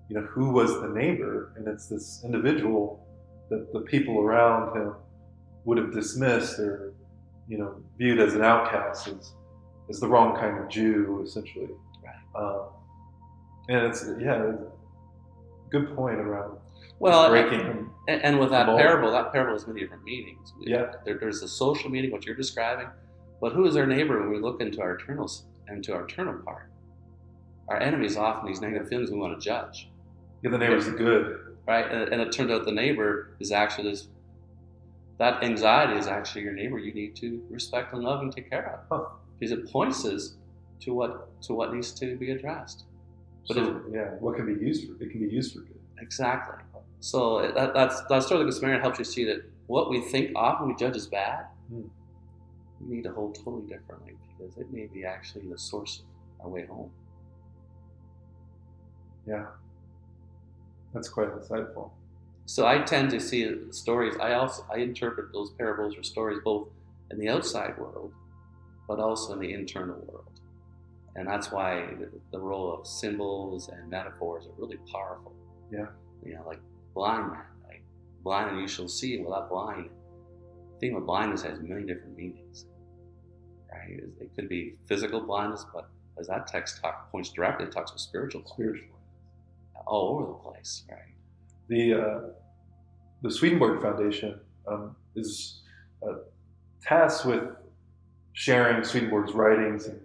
you know, who was the neighbor? And it's this individual that the people around him would have dismissed or, you know, viewed as an outcast, as, as the wrong kind of Jew, essentially. Right. Um, and it's, yeah, good point around Well, breaking them. And, and with that parable, that parable has many different meanings. Yeah. There, there's the social meaning, what you're describing, but who is our neighbor when we look into our eternal, into our eternal part? Our enemies often these negative feelings we want to judge, Yeah, the neighbor's the good. right? And, and it turns out the neighbor is actually this. That anxiety is actually your neighbor. You need to respect and love and take care of, Huh. because it points us to what to what needs to be addressed. But So, yeah, what can be used for? It can be used for good. Exactly. So that, that's that story of the Good Samaritan helps you see that what we think often we judge as bad, Hmm. We need to hold totally differently because it may be actually the source of our way home. Yeah. That's quite insightful. So I tend to see stories. I also I interpret those parables or stories both in the outside world, but also in the internal world, and that's why the, the role of symbols and metaphors are really powerful. Yeah. You know, like blind man, like blind and you shall see. That blind thing with blindness has many different meanings. Right? It could be physical blindness, but as that text talk, points directly, it talks about spiritual blindness Spiritual. all over the place. Right. The uh, the Swedenborg Foundation um, is uh, tasked with sharing Swedenborg's writings and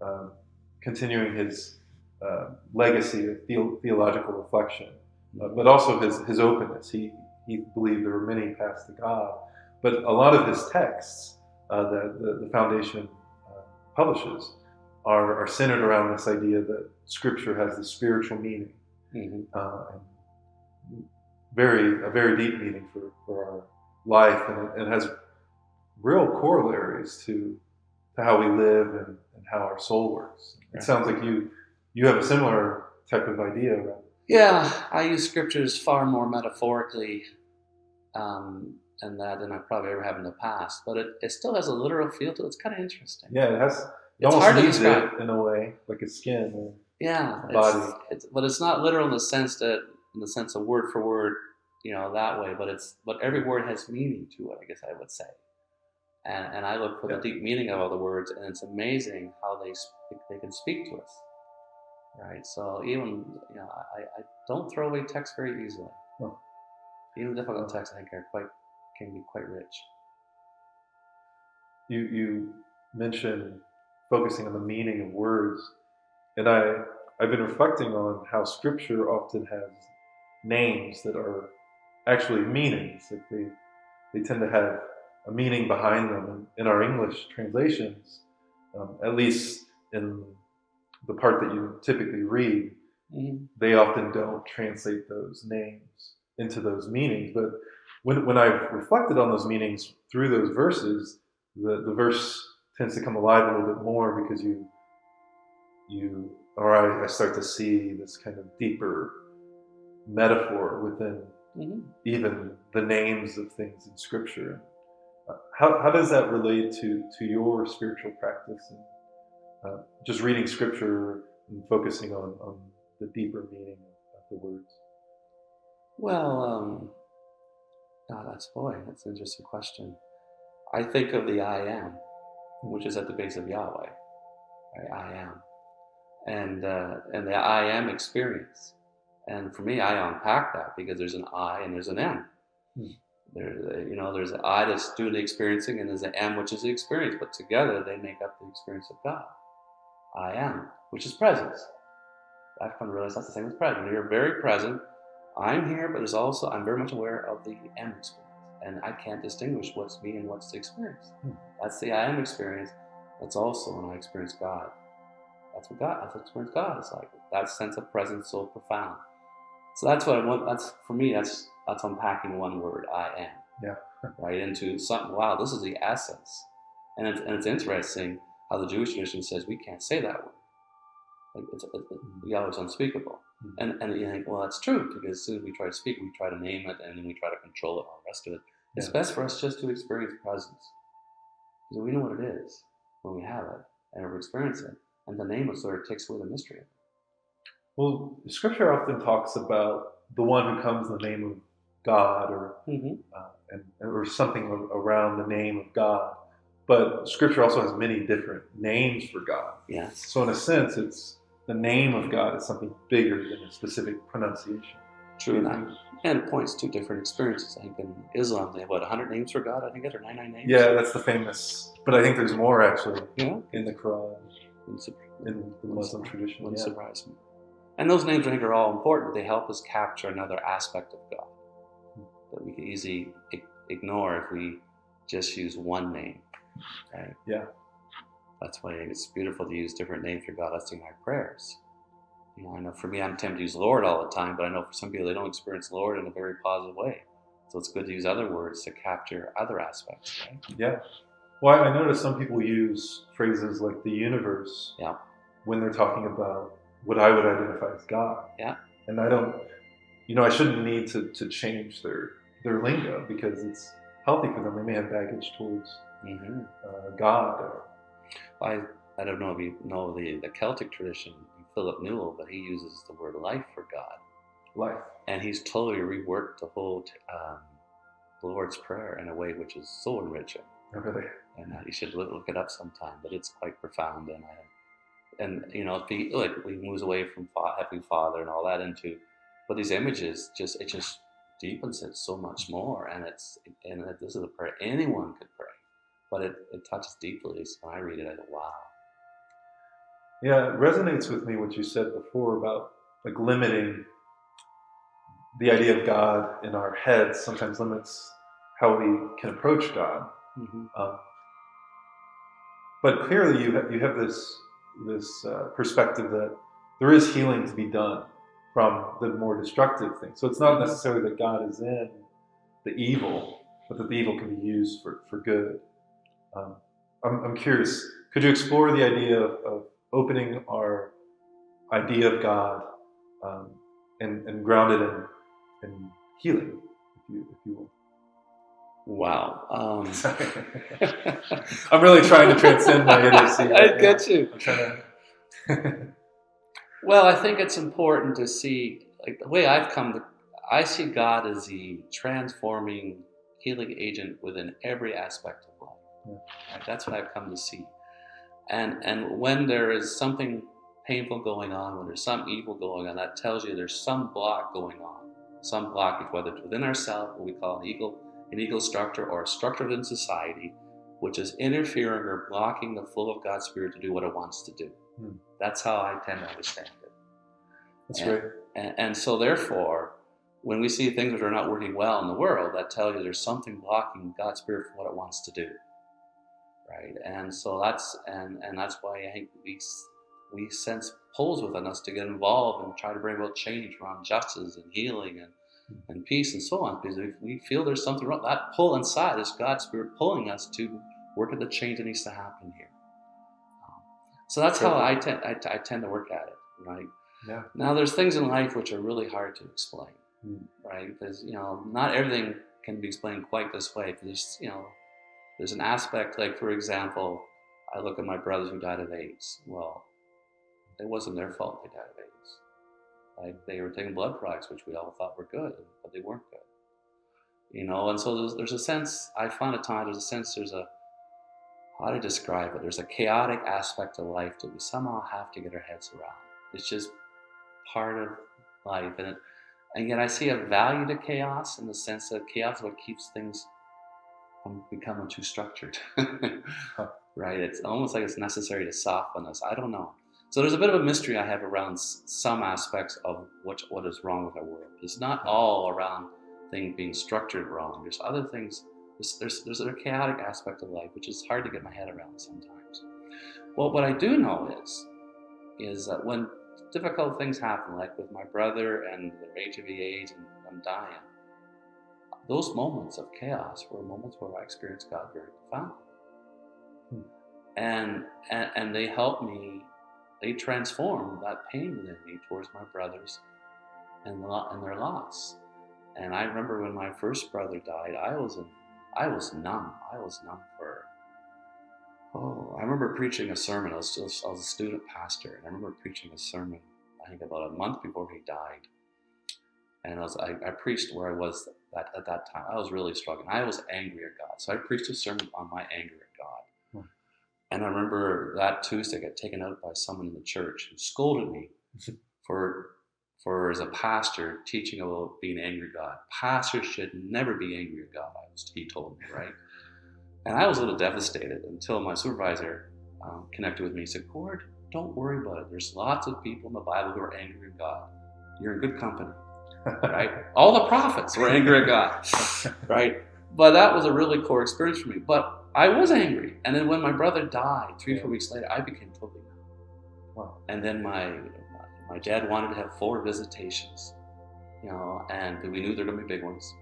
um, continuing his uh, legacy of theo- theological reflection, uh, but also his, his openness. He, he believed there were many paths to God, but a lot of his texts uh, that the, the foundation uh, publishes are, are centered around this idea that Scripture has this spiritual meaning Mhm. uh, and very a very deep meaning for, for our life, and it, it has real corollaries to to how we live and, and how our soul works. It Right. sounds like you you have a similar type of idea it. Yeah, I use scriptures far more metaphorically um, and that than I probably ever have in the past, but it, it still has a literal feel to it. It's kind of interesting. Yeah, it has You It's almost hard to describe. it in a way, like a skin. Or, Yeah, body. It's, it's, but it's not literal in the sense that, in the sense of word for word, you know, that way. But it's, but every word has meaning to it. I guess I would say, and and I look for Yeah. the deep meaning of all the words, and it's amazing how they speak, they can speak to us, right? So even you know, I, I don't throw away text very easily. No. Even difficult texts, I think, are quite can be quite rich. you you mentioned focusing on the meaning of words, and I I've been reflecting on how Scripture often has names that are actually meanings. Like they they tend to have a meaning behind them. And in our English translations, um, at least in the part that you typically read, Mm-hmm. they often don't translate those names into those meanings. But when, when I've reflected on those meanings through those verses, the, the verse tends to come alive a little bit more because you you or I, I start to see this kind of deeper metaphor within Mm-hmm. even the names of things in Scripture. Uh, How, how does that relate to, to your spiritual practice and uh, just reading Scripture and focusing on, on the deeper meaning of, of the words? Well, um, God, that's boy, that's an interesting question. I think of the I am, which is at the base of Yahweh. Right? I am, and uh, and the I am experience. And for me, I unpack that because there's an I and there's an M. Hmm. There, you know, there's an I that's doing the experiencing, and there's an M, which is the experience. But together, they make up the experience of God. I am, which is presence. I've come to realize that's the same as present. You're very present. I'm here, but there's also I'm very much aware of the M experience, and I can't distinguish what's me and what's the experience. Hmm. That's the I am experience. That's also when I experience God. That's what God. That's what experience God is like. That sense of presence so profound. So that's what I want. That's for me. That's that's unpacking one word. I am. Yeah. right into something. Wow, this is the essence, and it's, and it's interesting how the Jewish tradition says we can't say that word. Like it's, it, it, Yahweh's unspeakable. Mhm. And, and you think, well, that's true because as soon as we try to speak, we try to name it and then we try to control it, all the rest of it. It's Yeah. best for us just to experience presence. Because we know what it is when we have it and we experience it. And the name it sort of takes away the mystery of. Well, Scripture often talks about the one who comes in the name of God or Mm-hmm. uh, and, or something around the name of God. But Scripture also has many different names for God. Yes. So in a sense, it's the name of God is something bigger than a specific pronunciation. True. And, I- and it points to different experiences. I think in Islam, they have what, 100 names for God? I think are 99 names. Yeah, that's the famous. But I think there's more actually Yeah. in the Quran, in the Muslim tradition. wouldn't Yeah. surprise me. And those names, I think, are all important. They help us capture another aspect of God that we can easily ignore if we just use one name. Right? Yeah. That's why it's beautiful to use different names for God. Let's sing our prayers. You know, I know for me, I'm tempted to use Lord all the time, but I know for some people, they don't experience Lord in a very positive way. So it's good to use other words to capture other aspects. Right? Yeah. Well, I notice some people use phrases like the universe Yeah. when they're talking about what I would identify as God. Yeah. And I don't, you know, I shouldn't need to, to change their, their lingo because it's healthy for them. They may have baggage towards Mm-hmm. uh, God. Or, I, I don't know if you know the, the Celtic tradition, Philip Newell, but he uses the word life for God. life. And he's totally reworked the whole um, Lord's Prayer in a way which is so enriching. Really. And uh, you should look, look it up sometime, but it's quite profound. And I, and you know, if he like he moves away from fa- Happy Father and all that into, but these images just it just deepens it so much more. And it's and this is a prayer anyone could pray, but it, it touches deeply. So when I read it, I go, wow. Yeah, it resonates with me what you said before about like limiting the idea of God in our heads sometimes limits how we can approach God. Mm-hmm. Um, but clearly, you have, you have this this uh, perspective that there is healing to be done from the more destructive things. So it's not necessarily that God is in the evil, but that the evil can be used for, for good. Um, I'm, I'm curious, could you explore the idea of, of opening our idea of God um, and, and ground it in, in healing, if you, if you will? Wow. Um, I'm really trying to transcend my inner. I get you. I'm trying to. Well, I think it's important to see, like the way I've come to, I see God as the transforming healing agent within every aspect. Yeah. Right? That's what I've come to see. And and when there is something painful going on, when there's some evil going on, that tells you there's some block going on, some blockage, whether it's within ourselves, what we call an ego, an ego structure, or a structure within society, which is interfering or blocking the flow of God's Spirit to do what it wants to do. Hmm. That's how I tend to understand it. That's Yeah. great. And, and so, therefore, when we see things that are not working well in the world, that tells you there's something blocking God's Spirit from what it wants to do, right? And so that's and and that's why I think we we sense pulls within us to get involved and try to bring about change around justice and healing and and peace and so on because we, we feel there's something wrong. That pull inside is God's Spirit pulling us to work at the change that needs to happen here. Um, so that's how I tend I, I tend to work at it, right? Yeah. Now, there's things in life which are really hard to explain, Mm. right? Because you know, not everything can be explained quite this way. There's, you know, there's an aspect like, for example, I look at my brothers who died of AIDS. Well, it wasn't their fault they died of AIDS. Like they were taking blood products, which we all thought were good, but they weren't good. You know, and so there's, there's a sense. I find at times there's a sense. There's a how to describe it. There's a chaotic aspect of life that we somehow have to get our heads around. It's just part of life, and it, and yet I see a value to chaos in the sense that chaos is what keeps things from becoming too structured. right? It's almost like it's necessary to soften us. I don't know. So there's a bit of a mystery I have around some aspects of what what is wrong with our world. It's not all around things being structured wrong. There's other things. There's, there's there's a chaotic aspect of life which is hard to get my head around sometimes. Well, what I do know is is that when difficult things happen, like with my brother and the HIV/AIDS and I'm dying, those moments of chaos were moments where I experienced God very profoundly. Hmm. And, and and they helped me. They transformed that pain within me towards my brothers and and their loss. And I remember when my first brother died, I was in, I was numb. I was numb for. Oh, I remember preaching a sermon. I was still I was a student pastor, and I remember preaching a sermon. I think about a month before he died, and I was I, I preached where I was that at that time. I was really struggling. I was angry at God, so I preached a sermon on my anger at God. Hmm. And I remember that Tuesday I got taken out by someone in the church who scolded me for for as a pastor teaching about being angry at God. Pastors should never be angry at God. I was he told me right. And I was a little devastated until my supervisor um, connected with me. He said, Gord, don't worry about it. There's lots of people in the Bible who are angry at God. You're in good company, right? All the prophets were angry at God, right? But that was a really core experience for me. But I was angry. And then when my brother died, three, Yeah. four weeks later, I became totally numb. Wow. And then my my dad wanted to have four visitations, you know, and we knew they were going to be big ones.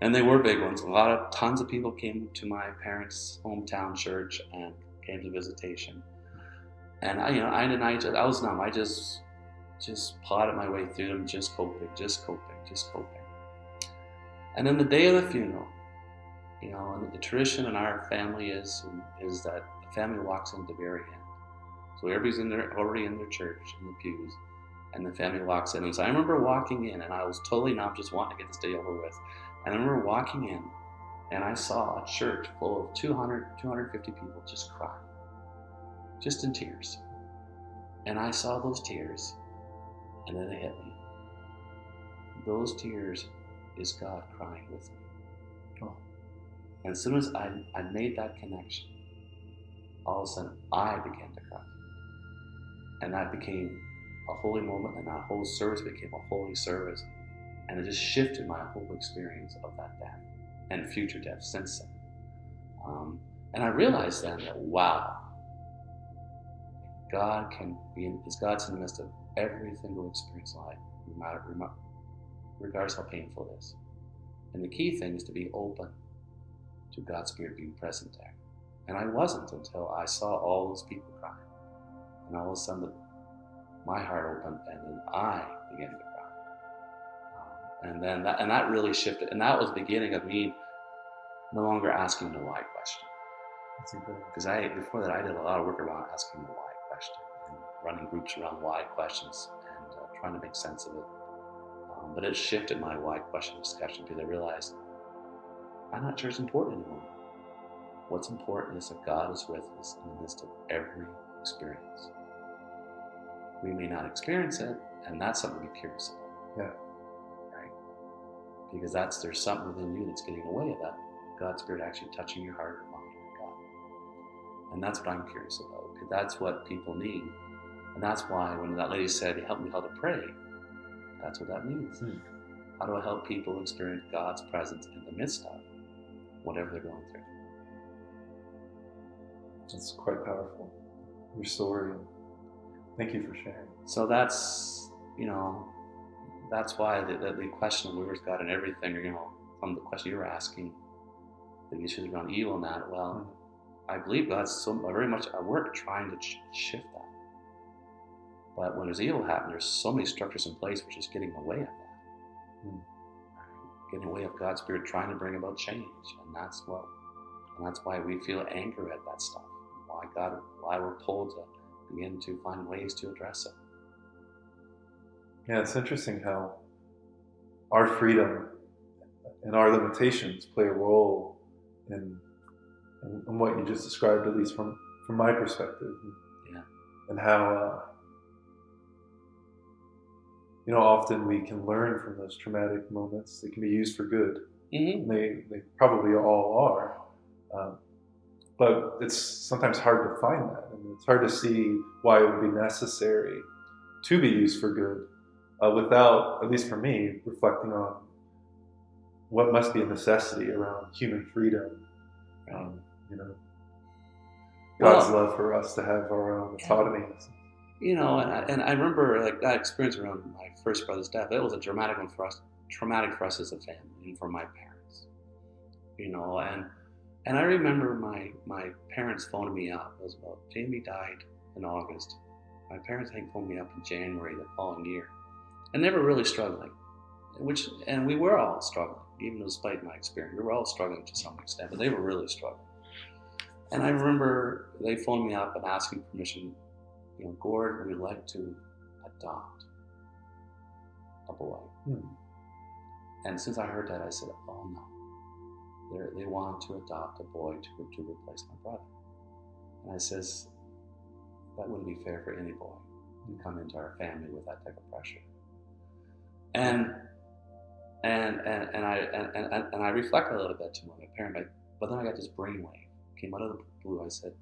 And they were big ones. A lot of tons of people came to my parents' hometown church and came to visitation. And I, you know, I just, I was numb. I just, just plodded my way through them, just coping, just coping, just coping. And then the day of the funeral, you know, and the tradition in our family is is that the family walks in at the very end. So everybody's in there already in their church in the pews, and the family walks in. And so I remember walking in, and I was totally not just wanting to get this day over with. And I remember walking in, and I saw a church full of 200, 250 people just crying, just in tears. And I saw those tears, and then it hit me. Those tears is God crying with me. Oh. And as soon as I, I made that connection, all of a sudden I began to cry. And that became a holy moment, and that whole service became a holy service. And it just shifted my whole experience of that death and future death since then. Um, and I realized then that, wow, God can be in, is God's in the midst of every single experience in life, no matter, regardless how painful it is. And the key thing is to be open to God's Spirit being present there. And I wasn't until I saw all those people crying. And all of a sudden, my heart opened, and then I began to cry. Um, and then that, and that really shifted. And that was the beginning of me no longer asking the why question. Because I before that I did a lot of work around asking the why question running groups around why questions and uh, trying to make sense of it. Um, but it shifted my why question discussion because I realized I'm not sure it's important anymore. What's important is that God is with us in the midst of every experience. We may not experience it, and that's something to be curious about. Yeah. Right? Because that's there's something within you that's getting away of that. God's Spirit actually touching your heart or mind or God. And that's what I'm curious about. Because that's what people need. And that's why when that lady said, Help me how to pray, that's what that means. Hmm. How do I help people experience God's presence in the midst of whatever they're going through? It's quite powerful. Your story. Thank you for sharing. So that's, you know, that's why the, the, the question of where's God and everything, you know, from the question you were asking, the issues around evil and that, well, I believe God's so very much at work trying to ch- shift that. But when there's evil happening, there's so many structures in place which is getting in the way of that. Hmm. Getting in the way of God's Spirit trying to bring about change. And that's what and that's why we feel anger at that stuff. Why God why we're pulled to begin to find ways to address it. Yeah, it's interesting how our freedom and our limitations play a role in, in, in what you just described, at least from, from my perspective. Yeah. And how, uh, you know, often we can learn from those traumatic moments. They can be used for good. Mm-hmm. They, they probably all are. Um, but it's sometimes hard to find that. And it's hard to see why it would be necessary to be used for good uh, without, at least for me, reflecting on what must be a necessity around human freedom. Um, you know, God's Well- love for us to have our own autonomy. You know, and I, and I remember like that experience around my first brother's death. It was a dramatic one for us, traumatic for us as a family and for my parents. You know, and and I remember my my parents phoning me up. It was about Jamie died in August. My parents think phoned me up in January the following year, and they were really struggling. Which and we were all struggling, even despite my experience. We were all struggling to some extent, but they were really struggling. And I remember they phoned me up and asking permission you know, Gord would like to adopt a boy. Hmm. And since I heard that, I said, oh no. They're, they want to adopt a boy to, to replace my brother. And I says, that wouldn't be fair for any boy to come into our family with that type of pressure. And and and, and I and, and, and I reflected a little bit to my parent, but, but then I got this brainwave came out of the blue. I said,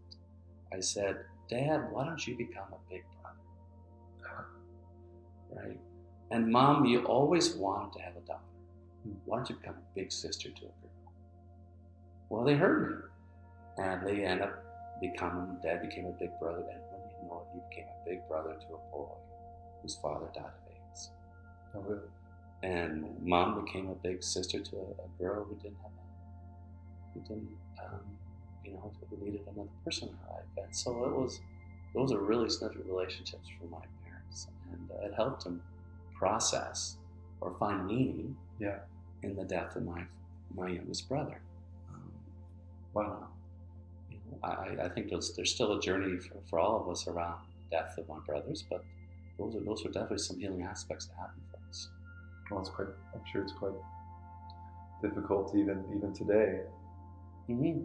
I said, Dad, why don't you become a big brother? Right? And Mom, you always wanted to have a daughter. Why don't you become a big sister to a girl? Well, they heard me. And they end up becoming, Dad became a big brother. And when you know it, he became a big brother to a boy whose father died of AIDS. Oh, really? And Mom became a big sister to a, a girl who didn't have a, who didn't, um, you know, who needed another person in her life. And so it was, those are really significant relationships for my parents. And uh, it helped them process or find meaning Yeah. in the death of my, my youngest brother. Um, Wow. you know, I, I think there's, there's still a journey for, for all of us around the death of my brothers, but those are, those are definitely some healing aspects that happen for us. Well, it's quite, I'm sure it's quite difficult even even today. hmm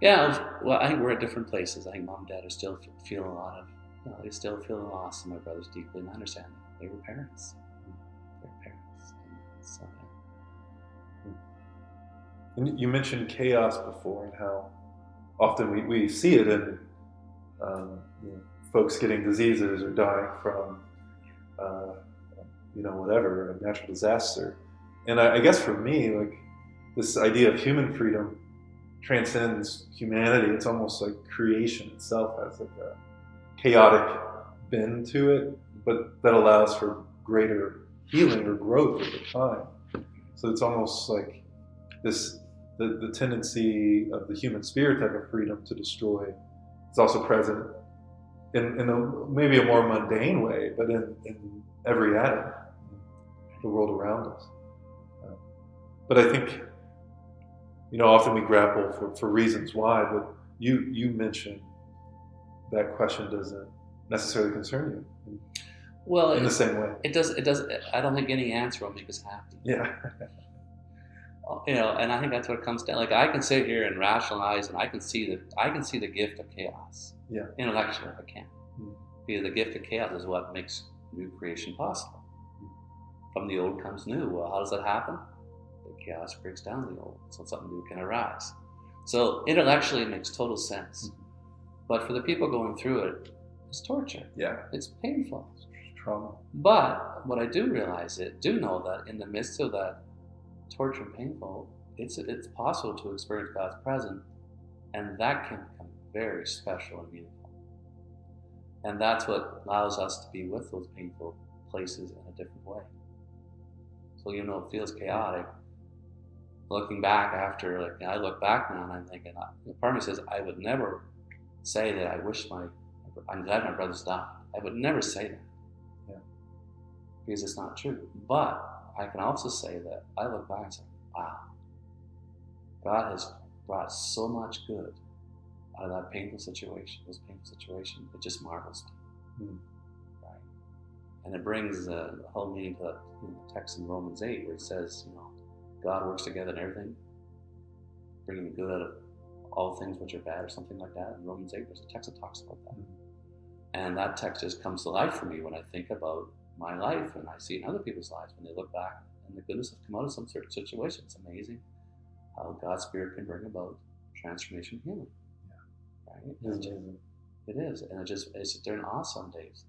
Yeah, well, I think we're at different places. I think mom and dad are still feeling a lot of, you know, they still feel lost, and my brothers deeply, and I understand that. They were parents. They were parents. And so, And you mentioned chaos before and how often we, we see it in um, you know, folks getting diseases or dying from, uh, you know, whatever, a natural disaster. And I, I guess for me, like this idea of human freedom transcends humanity. It's almost like creation itself has like a chaotic bend to it, but that allows for greater healing or growth over time. So it's almost like this the, the tendency of the human spirit to have a freedom to destroy is also present in, in a, maybe a more mundane way, but in, in every atom, the world around us. Uh, but I think you know, often we grapple for, for reasons why, but you you mentioned that question doesn't necessarily concern you Well, in it, the same way. it does. It does. I don't think any answer will make us happy. Yeah. You know, and I think that's what it comes down. Like I can sit here and rationalize, and I can see the I can see the gift of chaos. Yeah. Intellectually, I can. Hmm. Because the gift of chaos is what makes new creation possible. From the old comes new. Well, how does that happen? Chaos breaks down the old, so something new can arise. So intellectually, it makes total sense. Mm-hmm. But for the people going through it, it's torture. Yeah. It's painful. It's Trauma. But what I do realize it, do know that in the midst of that torture and painful, it's it's possible to experience God's presence, and that can become very special and meaningful. And that's what allows us to be with those painful places in a different way. So you know it feels chaotic, looking back after, like I look back now and I'm thinking, uh, part of me says I would never say that I wish my, I'm glad my brothers died. I would never say that Yeah. because it's not true. But I can also say that I look back and say, wow, God has brought so much good out of that painful situation, this painful situation. It just marvels me. Hmm. Right? And it brings uh, the whole meaning to you know, text in Romans 8 where it says, you know, God works together in everything, bringing the good out of all things which are bad or something like that. In Romans 8, there's a text that talks about that. Mhm. And that text just comes to life for me when I think about my life and I see in other people's lives when they look back and the goodness has come out of some certain situation. It's amazing how God's Spirit can bring about transformation and healing. Right? It's And ju- amazing. it is. And it just it's they're in awe some days.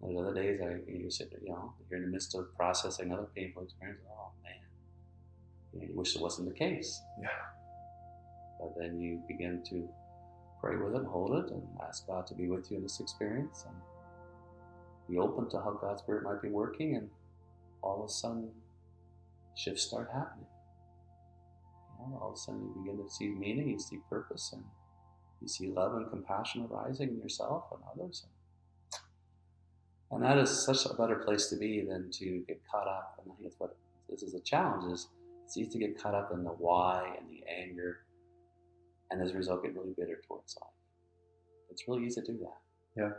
There's other days I you sit you know, you're in the midst of processing another painful experience. Oh. You, wish it wasn't the case. Yeah. But then you begin to pray with it, hold it, and ask God to be with you in this experience and be open to how God's Spirit might be working, and all of a sudden, shifts start happening. You know, all of a sudden, you begin to see meaning, you see purpose, and you see love and compassion arising in yourself and others. And that is such a better place to be than to get caught up. And I think it's what this is a challenge is it's easy to get caught up in the why and the anger, and as a result, get really bitter towards life. It's really easy to do that. Yeah.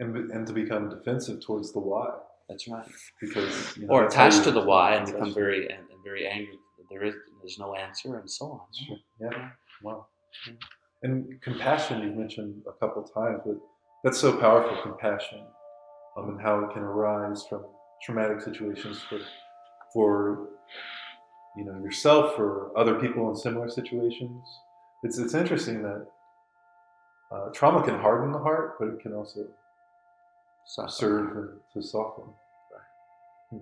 And, and to become defensive towards the why. That's right. Because, you know, Or attached to the why and become very and, and very angry. There is there's no answer and so on. Sure. Yeah. Wow. And compassion, you've mentioned a couple times, but that's so powerful, compassion, um, and how it can arise from traumatic situations for, for you know, yourself or other people in similar situations. It's, it's interesting that uh, trauma can harden the heart, but it can also So, serve to soften. Right.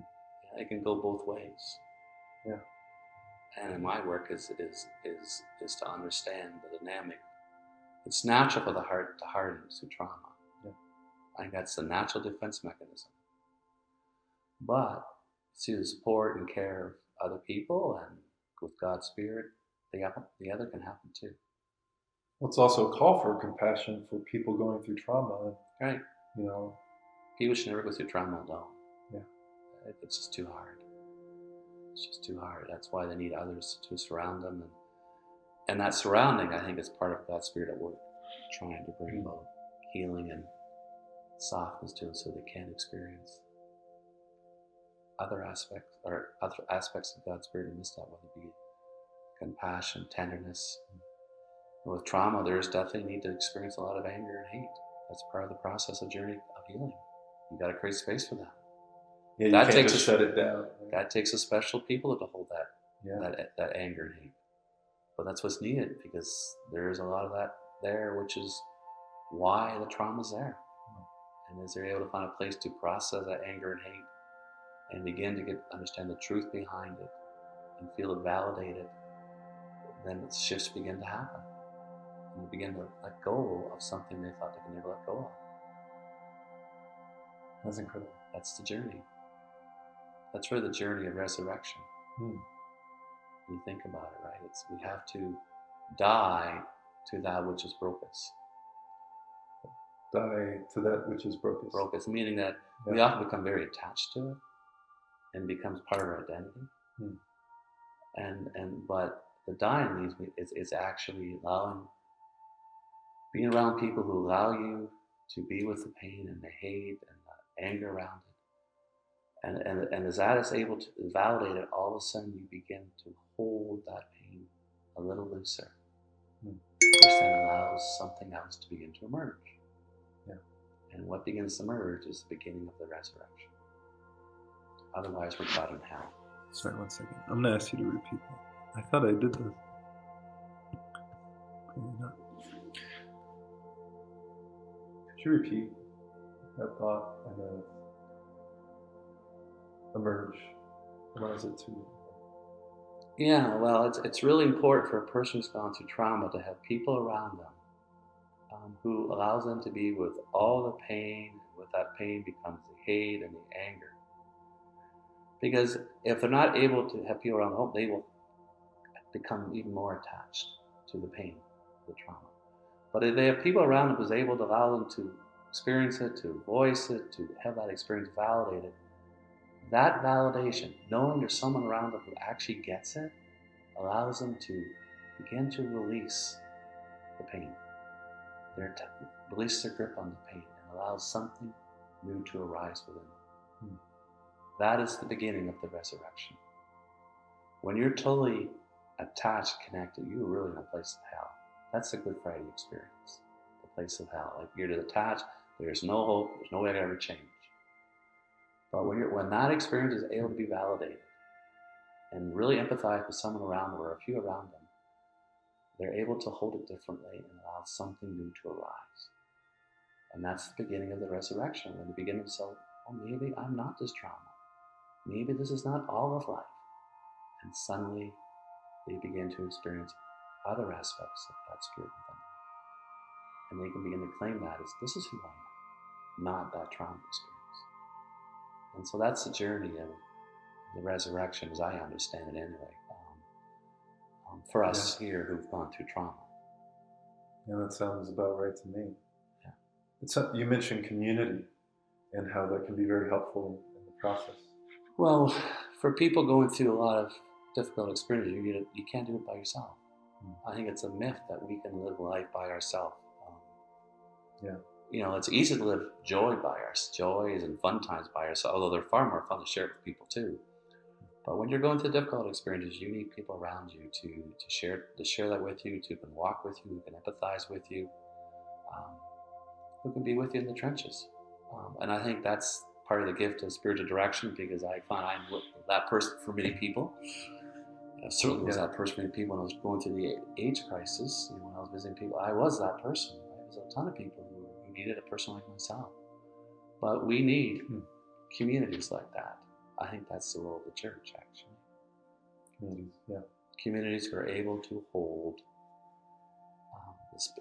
Yeah, it can go both ways. Yeah. And in my work is is is is to understand the dynamic. It's natural for the heart to harden through trauma. Yeah. I think that's the natural defense mechanism. But through the support and care other people and with God's Spirit, the other, the other can happen too. Well, it's also a call for compassion for people going through trauma. Right. you know, People should never go through trauma alone. Yeah. It's just too hard. It's just too hard. That's why they need others to surround them. And, and that surrounding, I think, is part of God's Spirit at work, trying to bring mm. about healing and softness to them so they can experience other aspects or other aspects of God's Spirit in this that, whether it be compassion, tenderness. With trauma, there's definitely need to experience a lot of anger and hate. That's part of the process of journey of healing. You got to create space for that. yeah, you That can't takes just a- shut it down. That takes a special people to hold that Yeah. that that anger and hate. But that's what's needed because there is a lot of that there, which is why the trauma's there. Hmm. And as they're able to find a place to process that anger and hate and begin to get understand the truth behind it and feel it validated, then the shifts begin to happen. And they begin to let go of something they thought they could never let go of. That's incredible. That's the journey. That's really the journey of resurrection. Hmm. You think about it, right? It's we have to die to that which has broke us. Die to that which is broken. Broke us, meaning that we often become very attached to it and becomes part of our identity. Hmm. And and but the dying leads me is, is actually allowing being around people who allow you to be with the pain and the hate and the anger around it. And, and, and as that is able to validate it, all of a sudden you begin to hold that pain a little looser. Hmm. Which then allows something else to begin to emerge. Yeah. And what begins to emerge is the beginning of the resurrection. Otherwise, we're caught in hell. Sorry, one second. I'm gonna ask you to repeat that. I thought I did this. Maybe not. Could you repeat that thought and then emerge? When is it too? Yeah, well, it's, it's really important for a person who's gone through trauma to have people around them um, who allows them to be with all the pain. and With that pain becomes the hate and the anger. Because if they're not able to have people around them, they will become even more attached to the pain, the trauma. But if they have people around them who's able to allow them to experience it, to voice it, to have that experience validated, that validation, knowing there's someone around them who actually gets it, allows them to begin to release the pain. T- release their grip on the pain and allows something new to arise within them. Hmm. That is the beginning of the resurrection. When you're totally attached, connected, you're really in a place of hell. That's the Good Friday experience, the place of hell. Like you're attached, there's no hope, there's no way to ever change. But when when that experience is able to be validated and really empathize with someone around them or a few around them, they're able to hold it differently and allow something new to arise. And that's the beginning of the resurrection, when they begin to say, oh, maybe I'm not this trauma. Maybe this is not all of life. And suddenly they begin to experience other aspects of that spirit within them. And they can begin to claim that as this is who I am, not that trauma experience. And so that's the journey of the resurrection, as I understand it anyway, um, um, for us here who've gone through trauma. Yeah, that sounds about right to me. Yeah. It's, you mentioned community and how that can be very helpful in the process. Well, for people going through a lot of difficult experiences, you, you, can't do it by yourself. Mm. I think it's a myth that we can live life by ourselves. Um, Yeah. You know, it's easy to live joy by us, joys and fun times by ourselves, although they're far more fun to share with people too. But when you're going through difficult experiences, you need people around you to, to share to share that with you, to can walk with you, who can empathize with you, um, who can be with you in the trenches. Um, and I think that's part of the gift of spiritual direction because I find I'm that person for many people. I certainly was that person for many people when I was going through the age crisis. You know, when I was visiting people, I was that person. Right? There's a ton of people who, who needed a person like myself. But we need Hmm. communities like that. I think that's the role of the church, actually. Communities, yeah. Communities who are able to hold um,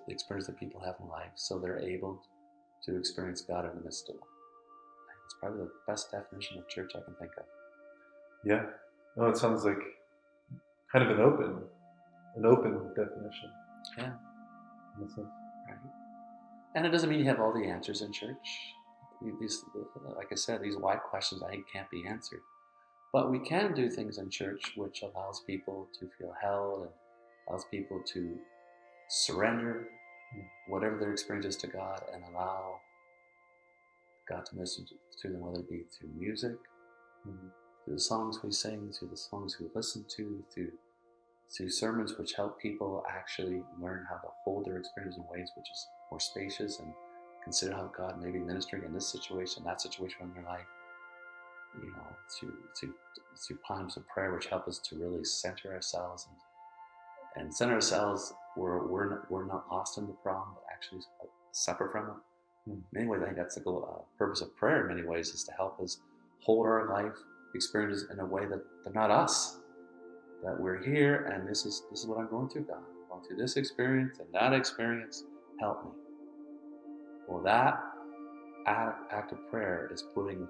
the experience that people have in life so they're able to experience God in the midst of them. It's probably the best definition of church I can think of. Yeah. No, it sounds like kind of an open, an open definition. Yeah. Right? And it doesn't mean you have all the answers in church. These, like I said, these wide questions I think can't be answered. But we can do things in church which allows people to feel held and allows people to surrender hmm. whatever their experience is to God and allow God to to them, whether it be through music, Mhm. through the songs we sing, through the songs we listen to, through through sermons which help people actually learn how to hold their experience in ways which is more spacious and consider how God may be ministering in this situation, that situation in their life. You know, through through through times of prayer which help us to really center ourselves and and center ourselves where we're not, we're not lost in the problem, but actually separate from it. Hmm. In many ways, I think that's the goal, uh, purpose of prayer. In many ways, is to help us hold our life experiences in a way that they're not us. That we're here, and this is this is what I'm going through, God. I'm going through this experience and that experience. Help me. Well, that act, of prayer is putting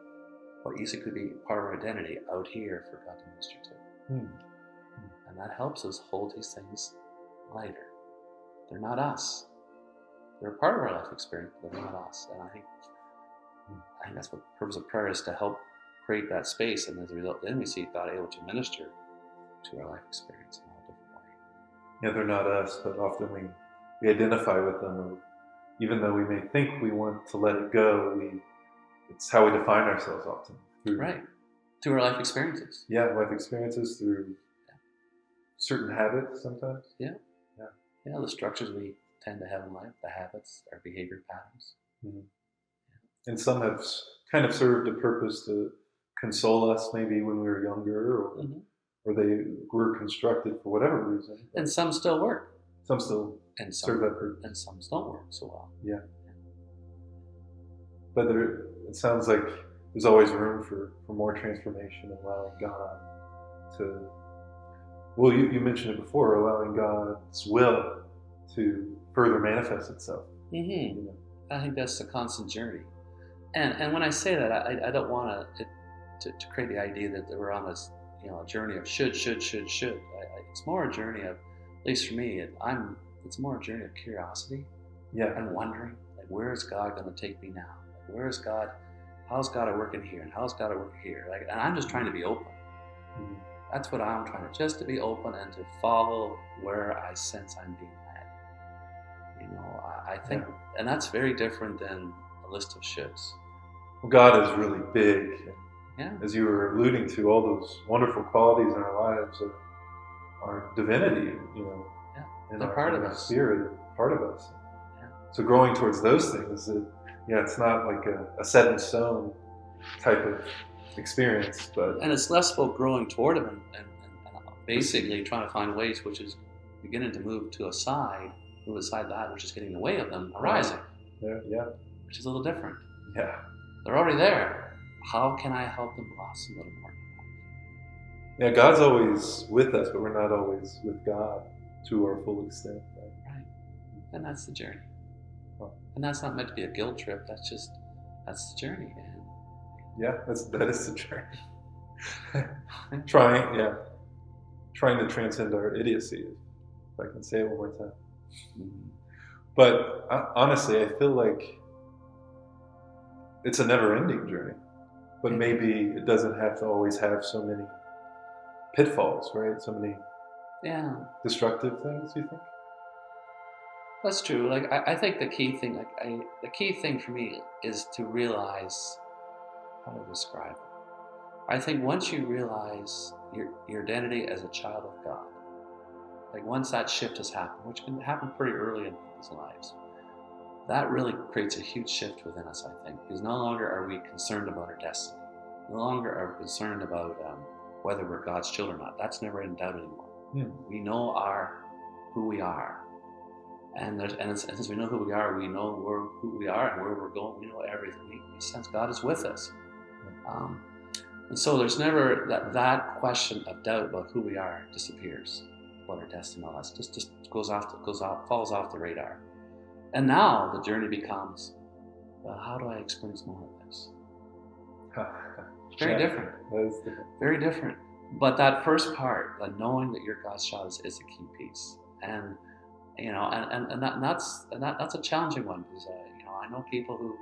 what to could be part of our identity out here for God to minister to. Hmm. And that helps us hold these things lighter. They're not us. They're a part of our life experience, but they're not us. And I think I think that's what the purpose of prayer is to help create that space. And as a result, then we see God able to minister to our life experience in a different way. Yeah, they're not us, but often we, we identify with them. Even though we may think we want to let it go, we it's how we define ourselves often. Through, Right. Through our life experiences. Yeah, life experiences through certain habits sometimes. Yeah. Yeah. Yeah, the structures we tend to have in life, the habits, our behavior patterns. And some have kind of served a purpose to console us maybe when we were younger or, Mhm. or they were constructed for whatever reason. And some still work, Some still and serve some that purpose. and some don't work so well. Yeah. But there, it sounds like there's always room for, for more transformation, allowing God to. Well, you, you mentioned it before, allowing God's will to further manifest itself. hmm You know? I think that's the constant journey. And and when I say that, I, I don't want to, to create the idea that we're on this you know a journey of should should should should. I, I, it's more a journey of, at least for me, it, I'm it's more a journey of curiosity Yeah, and wondering like where is God going to take me now? Like, where is God? How's God at work in here? And how's God at work here? Like, and I'm just trying to be open. Mhm. That's what I'm trying to just to be open and to follow where I sense I'm being. You know, I, I think, and that's very different than a list of. Well, God is really big. Yeah, As you were alluding to, all those wonderful qualities in our lives are, are divinity, you know, Yeah, they're our, part of our us. spirit, part of us. Yeah. So growing towards those things, it, yeah, it's not like a, a set in stone type of experience, but and it's less about growing toward and, and, and, and basically trying to find ways, which is beginning to move to a side, move aside that which is getting in the way of them arising, yeah, yeah, which is a little different. yeah. They're already there. How can I help them blossom a little more? Yeah, God's always with us, but we're not always with God to our full extent. Right? Right. And that's the journey. Wow. And that's not meant to be a guilt trip. That's just that's the journey. And Yeah, that's that is the journey. trying, yeah, trying to transcend our idiocy. If I can say it one more time. But uh, honestly, I feel like it's a never-ending journey. But maybe it doesn't have to always have so many pitfalls, right? So many yeah, destructive things. You think? that's true. Like I, I think the key thing, like I, the key thing for me is to realize how to describe it. I think once you realize your your identity as a child of God, like once that shift has happened, which can happen pretty early in people's lives, that really creates a huge shift within us. I think because no longer are we concerned about our destiny, no longer are we concerned about um, whether we're God's children or not. That's never in doubt anymore. Hmm. We know our who we are, and there's and, it's, and since we know who we are, we know where who we are and where we're going. We know everything. We, we sense God is with us. Um, and so there's never that that question of doubt about who we are disappears, about our destiny, all that just just goes off goes off falls off the radar. And now the journey becomes, well, how do I experience more of this? Very Yeah, different, different. very different. But that first part, the knowing that you're God's child, is, is a key piece. And you know, and, and, and, that, and that's and that, that's a challenging one because uh, you know I know people who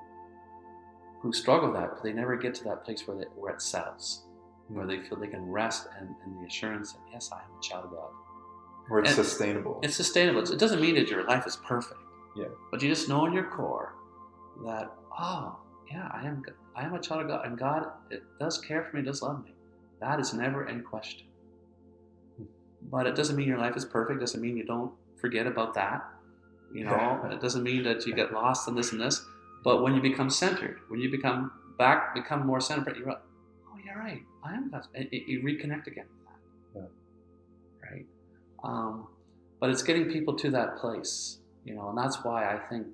who struggle with that, but they never get to that place where they, where it settles, where they feel they can rest and, in the assurance that yes, I am a child of God. Where it's And- sustainable. It's sustainable. It doesn't mean that your life is perfect. Yeah. But you just know in your core that oh yeah, I am I am a child of God, and God it does care for me, does love me. That is never in question. But it doesn't mean your life is perfect. Doesn't mean you don't forget about that. You know, Yeah. it doesn't mean that you get lost in this and this. But when you become centered, when you become back, become more centered, you're like, oh, you're right. I am God's. and You reconnect again with that. Right. Um, but it's getting people to that place, you know, and that's why I think,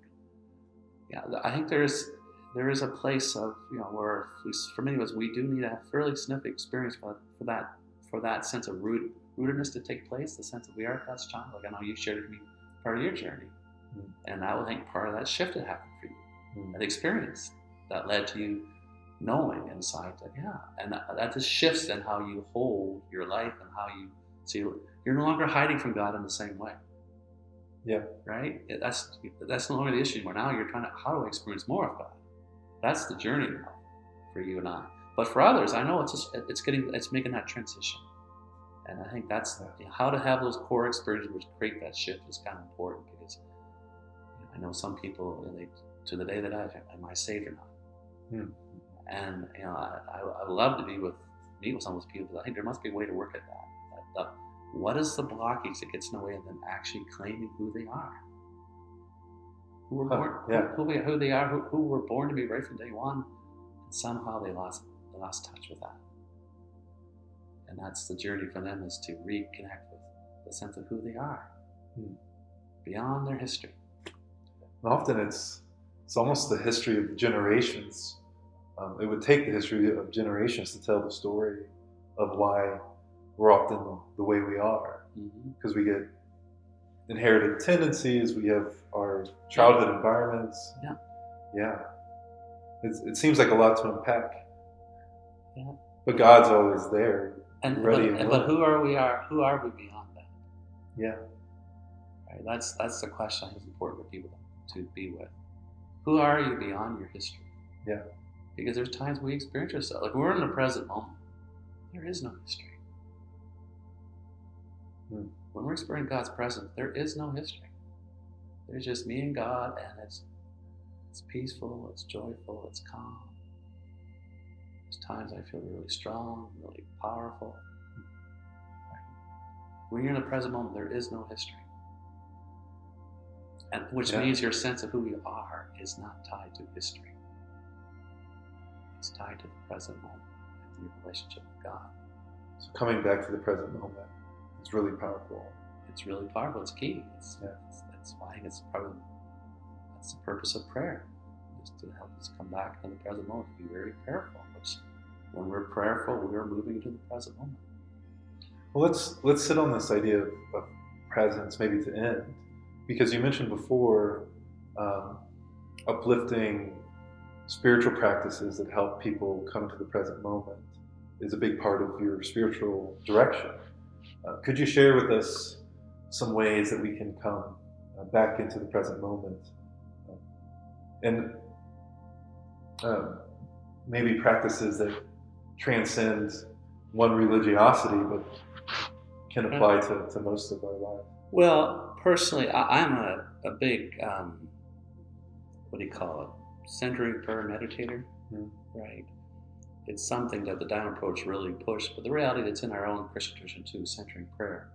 yeah, I think there is there is a place of you know where we, for many of us we do need to have fairly significant experience for, for that for that sense of root rootedness to take place, the sense that we are God's child. Like I know you shared with me part of your journey, Mm. and I would think part of that shift had happened for you, Mm. that experience that led to you knowing inside that yeah, and that, that just shifts in how you hold your life and how you see you're no longer hiding from God in the same way. Yeah. Right. That's that's no longer the issue anymore. Now you're trying to how do I experience more of God? That's the journey now for you and I. But for others, I know it's just, it's getting it's making that transition. And I think that's you know, how to have those core experiences which create that shift is kind of important because you know, I know some people, you know, they, to the day that I am I saved or not? Hmm. And you know, I, I, I love to be with meet with some of those people, but I think there must be a way to work at that. that the, what is the blockage that gets in the way of them actually claiming who they are? Who were born, yeah. who, who, who they are, who, who were born to be right from day one, and somehow they lost they lost touch with that. And that's the journey for them is to reconnect with the sense of who they are Hmm. beyond their history. And often it's it's almost the history of generations. Um, it would take the history of generations to tell the story of why we're often the way we are, Mm-hmm. because we get inherited tendencies, we have our childhood environments. Yeah. yeah. It's, it seems like a lot to unpack. Yeah. But God's always there. And Ready but, and but who are we are who are we beyond that? Yeah. Right? That's that's the question I think is important for people to be with. Who are you beyond your history? Yeah. Because there's times we experience ourselves like we're in the present moment. There is no history. Hmm. When we're experiencing God's presence, there is no history. There's just me and God, and it's it's peaceful, it's joyful, it's calm. There's times I feel really strong, really powerful. When you're in the present moment, there is no history. And which Yeah. means your sense of who you are is not tied to history. It's tied to the present moment and your relationship with God. So coming back to the present moment is really powerful. It's really powerful. It's key. It's, Yeah. it's, that's why it's probably that's the purpose of prayer, just to help us come back to the present moment. To be very prayerful. Which, when we're prayerful, we are moving into the present moment. Well, let's let's sit on this idea of, of presence, maybe to end, because you mentioned before um, uplifting spiritual practices that help people come to the present moment is a big part of your spiritual direction. Uh, could you share with us some ways that we can come uh, back into the present moment, and um, maybe practices that transcend one religiosity, but can apply to, to most of our lives. Well, personally, I, I'm a, a big, um, what do you call it, centering prayer meditator, Hmm. right? It's something that the Diamond Approach really pushed, but the reality that's in our own Christian tradition too, centering prayer,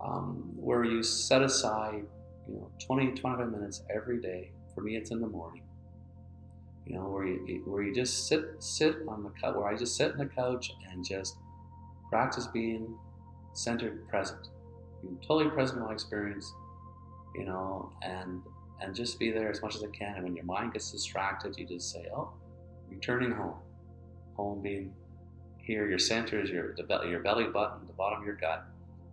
um, where you set aside, you know, 20, 25 minutes every day. For me, it's in the morning. You know, where you where you just sit sit on the couch, where I just sit on the couch and just practice being centered, present be totally present in my experience, you know, and and just be there as much as I can. And when your mind gets distracted, you just say, "Oh, returning home." Home being here, your center is your the your belly button, the bottom of your gut.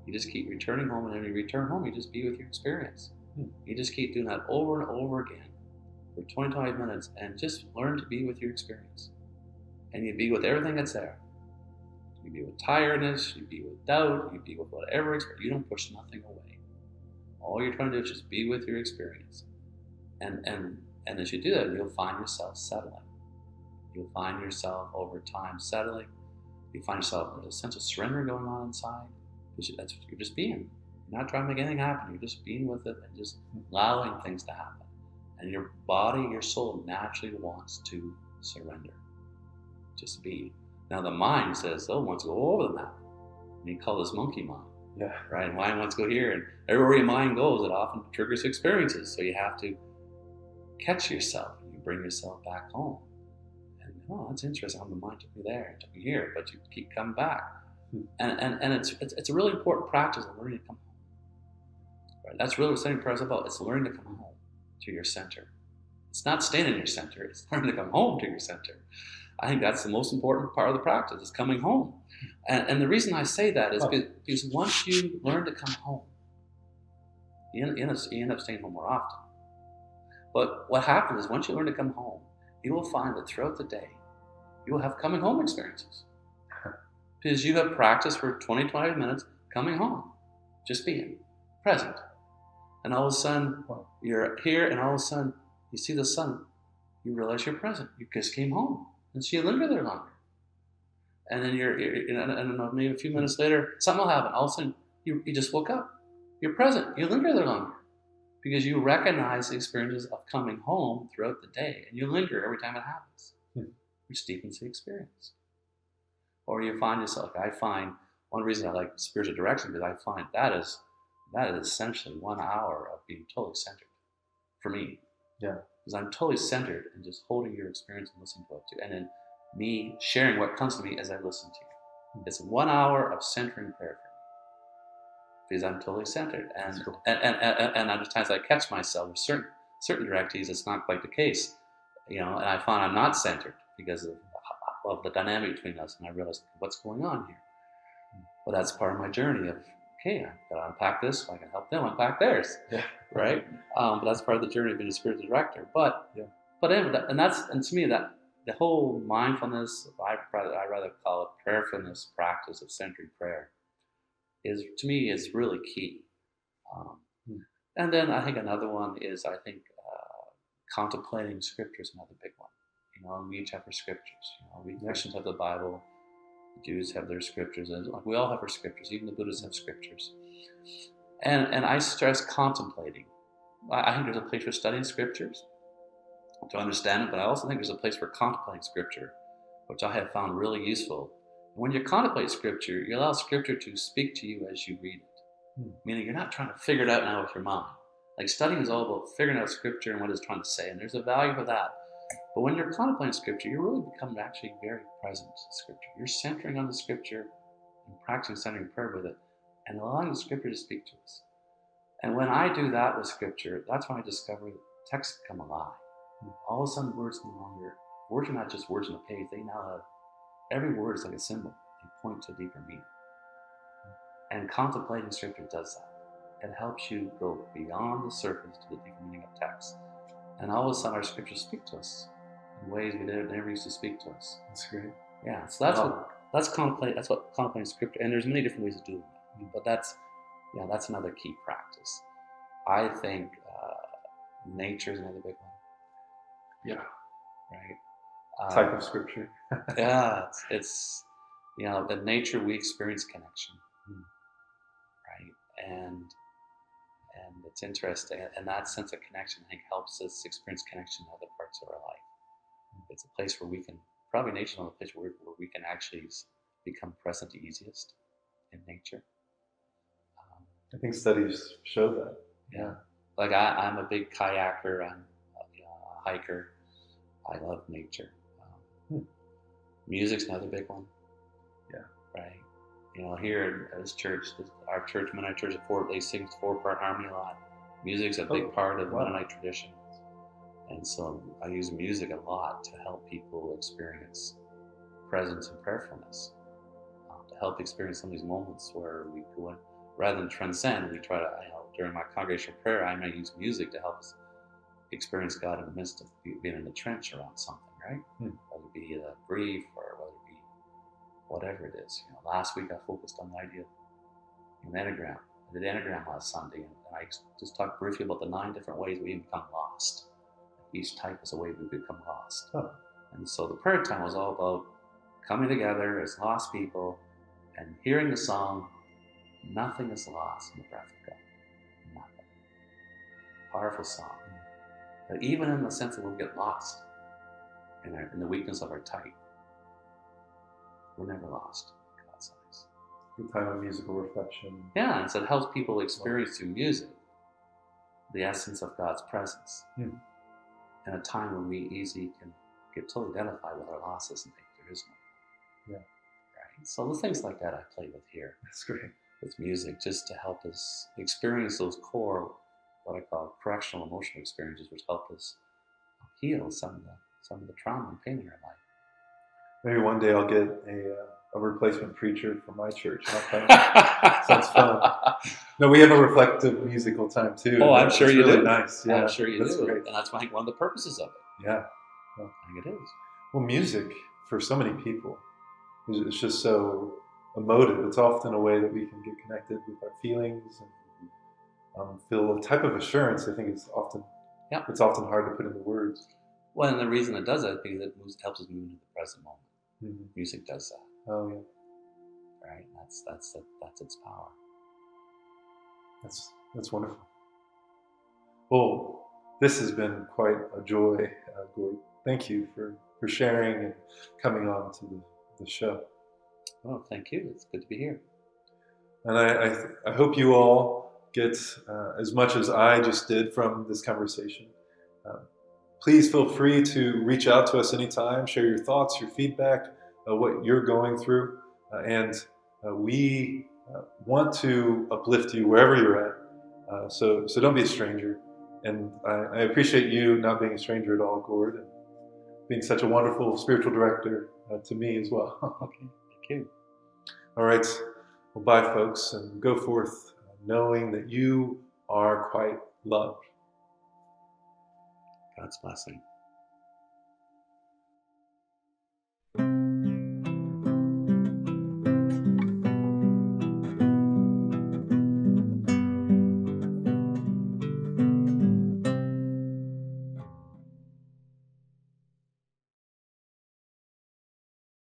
You just keep returning home, and then you return home, you just be with your experience. Hmm. You just keep doing that over and over again for 25 minutes, and just learn to be with your experience. And you be with everything that's there. You be with tiredness, you be with doubt, you be with whatever experience. You don't push nothing away. All you're trying to do is just be with your experience. And and and as you do that, you'll find yourself settling. You'll find yourself over time settling. You find yourself with a sense of surrender going on inside. That's what you're just being. You're not trying to make anything happen. You're just being with it and just allowing things to happen. And your body, your soul naturally wants to surrender. Just be. Now the mind says, oh, wants to go over the map. And you call this monkey mind, Yeah. right? And mind wants to go here. And everywhere your mind goes, it often triggers experiences. So you have to catch yourself. You bring yourself back home. Oh, that's interesting. How the mind took me there, it took me here, but you keep coming back. Hmm. And, and, and it's, it's, it's a really important practice of learning to come home. Right? That's really what centering prayer is about. It's learning to come home to your center. It's not staying in your center, it's learning to come home to your center. I think that's the most important part of the practice is coming home. And, and the reason I say that is Huh. because, once you learn to come home, you end, you end up, you end up staying home more often. But what happens is once you learn to come home, you will find that throughout the day, you will have coming home experiences. Because you have practiced for 20, 25 minutes coming home, just being present. And all of a sudden, you're here, and all of a sudden, you see the sun, you realize you're present. You just came home. And so you linger there longer. and then you're, you're you know, and then maybe a few minutes later, something will happen. All of a sudden, you, you just woke up. You're present. You linger there longer because you recognize the experiences of coming home throughout the day, and you linger every time it happens. Which deepens the experience. Or you find yourself. I find one reason I like spiritual direction because I find that is that is essentially one hour of being totally centered for me. Yeah. Because I'm totally centered and just holding your experience and listening to it too, and then me sharing what comes to me as I listen to you. Hmm. It's one hour of centering prayer for me because I'm totally centered, and cool. and, and, and, and other times I catch myself with certain certain directees. It's not quite the case, you know, and I find I'm not centered because of, of the dynamic between us, and I realized what's going on here. Well, that's part of my journey of okay, I've got to unpack this so I can help them unpack theirs Yeah. right? Um, but that's part of the journey of being a spiritual director. But Yeah. but anyway, that, and that's and to me that the whole mindfulness, I rather I rather call it prayerfulness practice of centering prayer, is to me is really key. Um, Hmm. And then I think another one is I think uh, contemplating scripture is another big one. You know, we each have our scriptures. You know, we Yeah. Christians have the Bible, the Jews have their scriptures, and like we all have our scriptures. Even the Buddhists have scriptures. And and I stress contemplating. I I think there's a place for studying scriptures to understand it, but I also think there's a place for contemplating scripture, which I have found really useful. When you contemplate scripture, you allow scripture to speak to you as you read it, Hmm. meaning you're not trying to figure it out now with your mind. Like studying is all about figuring out scripture and what it's trying to say, and there's a value for that. But when you're contemplating scripture, you really become actually very present to scripture. You're centering on the scripture and practicing centering prayer with it and allowing the scripture to speak to us. And when I do that with scripture, that's when I discover texts become alive. All of a sudden, words no longer, words are not just words on a page, they now have, every word is like a symbol. They point to a deeper meaning. And contemplating scripture does that. It helps you go beyond the surface to the deeper meaning of text. And all of a sudden, our scriptures speak to us in ways we never, never used to speak to us. That's great. Yeah, so that's Wow. what that's contemplate. That's what contemplating scripture. And there's many different ways of doing that. But that's yeah, that's another key practice. I think uh, nature is another big one, Yeah. right? Uh, Type of scripture. yeah, it's, it's you know, in nature we experience connection, Hmm. right? And and it's interesting, and that sense of connection, I think, helps us experience connection in other parts of our life. It's a place where we can probably nature is of the places where, where we can actually become present the easiest in nature. Um, I think studies show that. yeah, like I, I'm a big kayaker. I'm a, you know, a hiker. I love nature. Um, Hmm. Music's another big one. Yeah. Right. You know, here at this church, this, our church, Mennonite Church of Fort, they sing four part harmony a lot. Music's a big Oh, part of the wow. Mennonite tradition. And so I use music a lot to help people experience presence and prayerfulness, um, to help experience some of these moments where we go in, rather than transcend, we try to, you know, during my congregational prayer, I might use music to help us experience God in the midst of being in the trench around something, right? Hmm. Whether it be a grief or whether it be whatever it is. You know, last week I focused on the idea of an enneagram. I did enneagram last Sunday, and I just talked briefly about the nine different ways we become lost. Each type is a way we become lost. Oh. And so the prayer time was all about coming together as lost people and hearing the song, Nothing is lost in the breath of God. Nothing. Powerful song. But even in the sense that we'll get lost in, our, in the weakness of our type, we're never lost in God's eyes. Good time of musical reflection. Yeah, and so it helps people experience through music the essence of God's presence Hmm. In a time when we easily can get totally identified with our losses and think there is no. Yeah. Right. So the things like that I play with here That's great. with music just to help us experience those core, what I call correctional emotional experiences, which help us heal some of the some of the trauma and pain in our life. Maybe one day I'll get a, uh, a replacement preacher for my church. and I'll come. Sounds fun. No, we have a reflective musical time too. Oh, I'm sure you really do. Nice. Yeah, I'm sure you that's do, Great. and that's I think one of the purposes of it. Yeah. I think it is. Well, music for so many people is it's just so emotive. It's often a way that we can get connected with our feelings and um, feel a type of assurance. I think it's often Yeah. it's often hard to put into words. Well, and the reason it does that is because it moves, helps us move into the present moment. Mhm. Music does that. Oh, yeah. Right? That's that's it, that's its power. That's, that's wonderful. Well, this has been quite a joy, uh, Gord. Thank you for, for sharing and coming on to the, the show. Oh, thank you. It's good to be here. And I, I, I hope you all get uh, as much as I just did from this conversation. Uh, please feel free to reach out to us anytime, share your thoughts, your feedback, what you're going through. Uh, and uh, we uh, want to uplift you wherever you're at. so, so don't be a stranger. And I, I, appreciate you not being a stranger at all, Gord, and being such a wonderful spiritual director to me as well. okay, thank you. All right. Well, bye, folks, and go forth knowing that you are quite loved. God's blessing.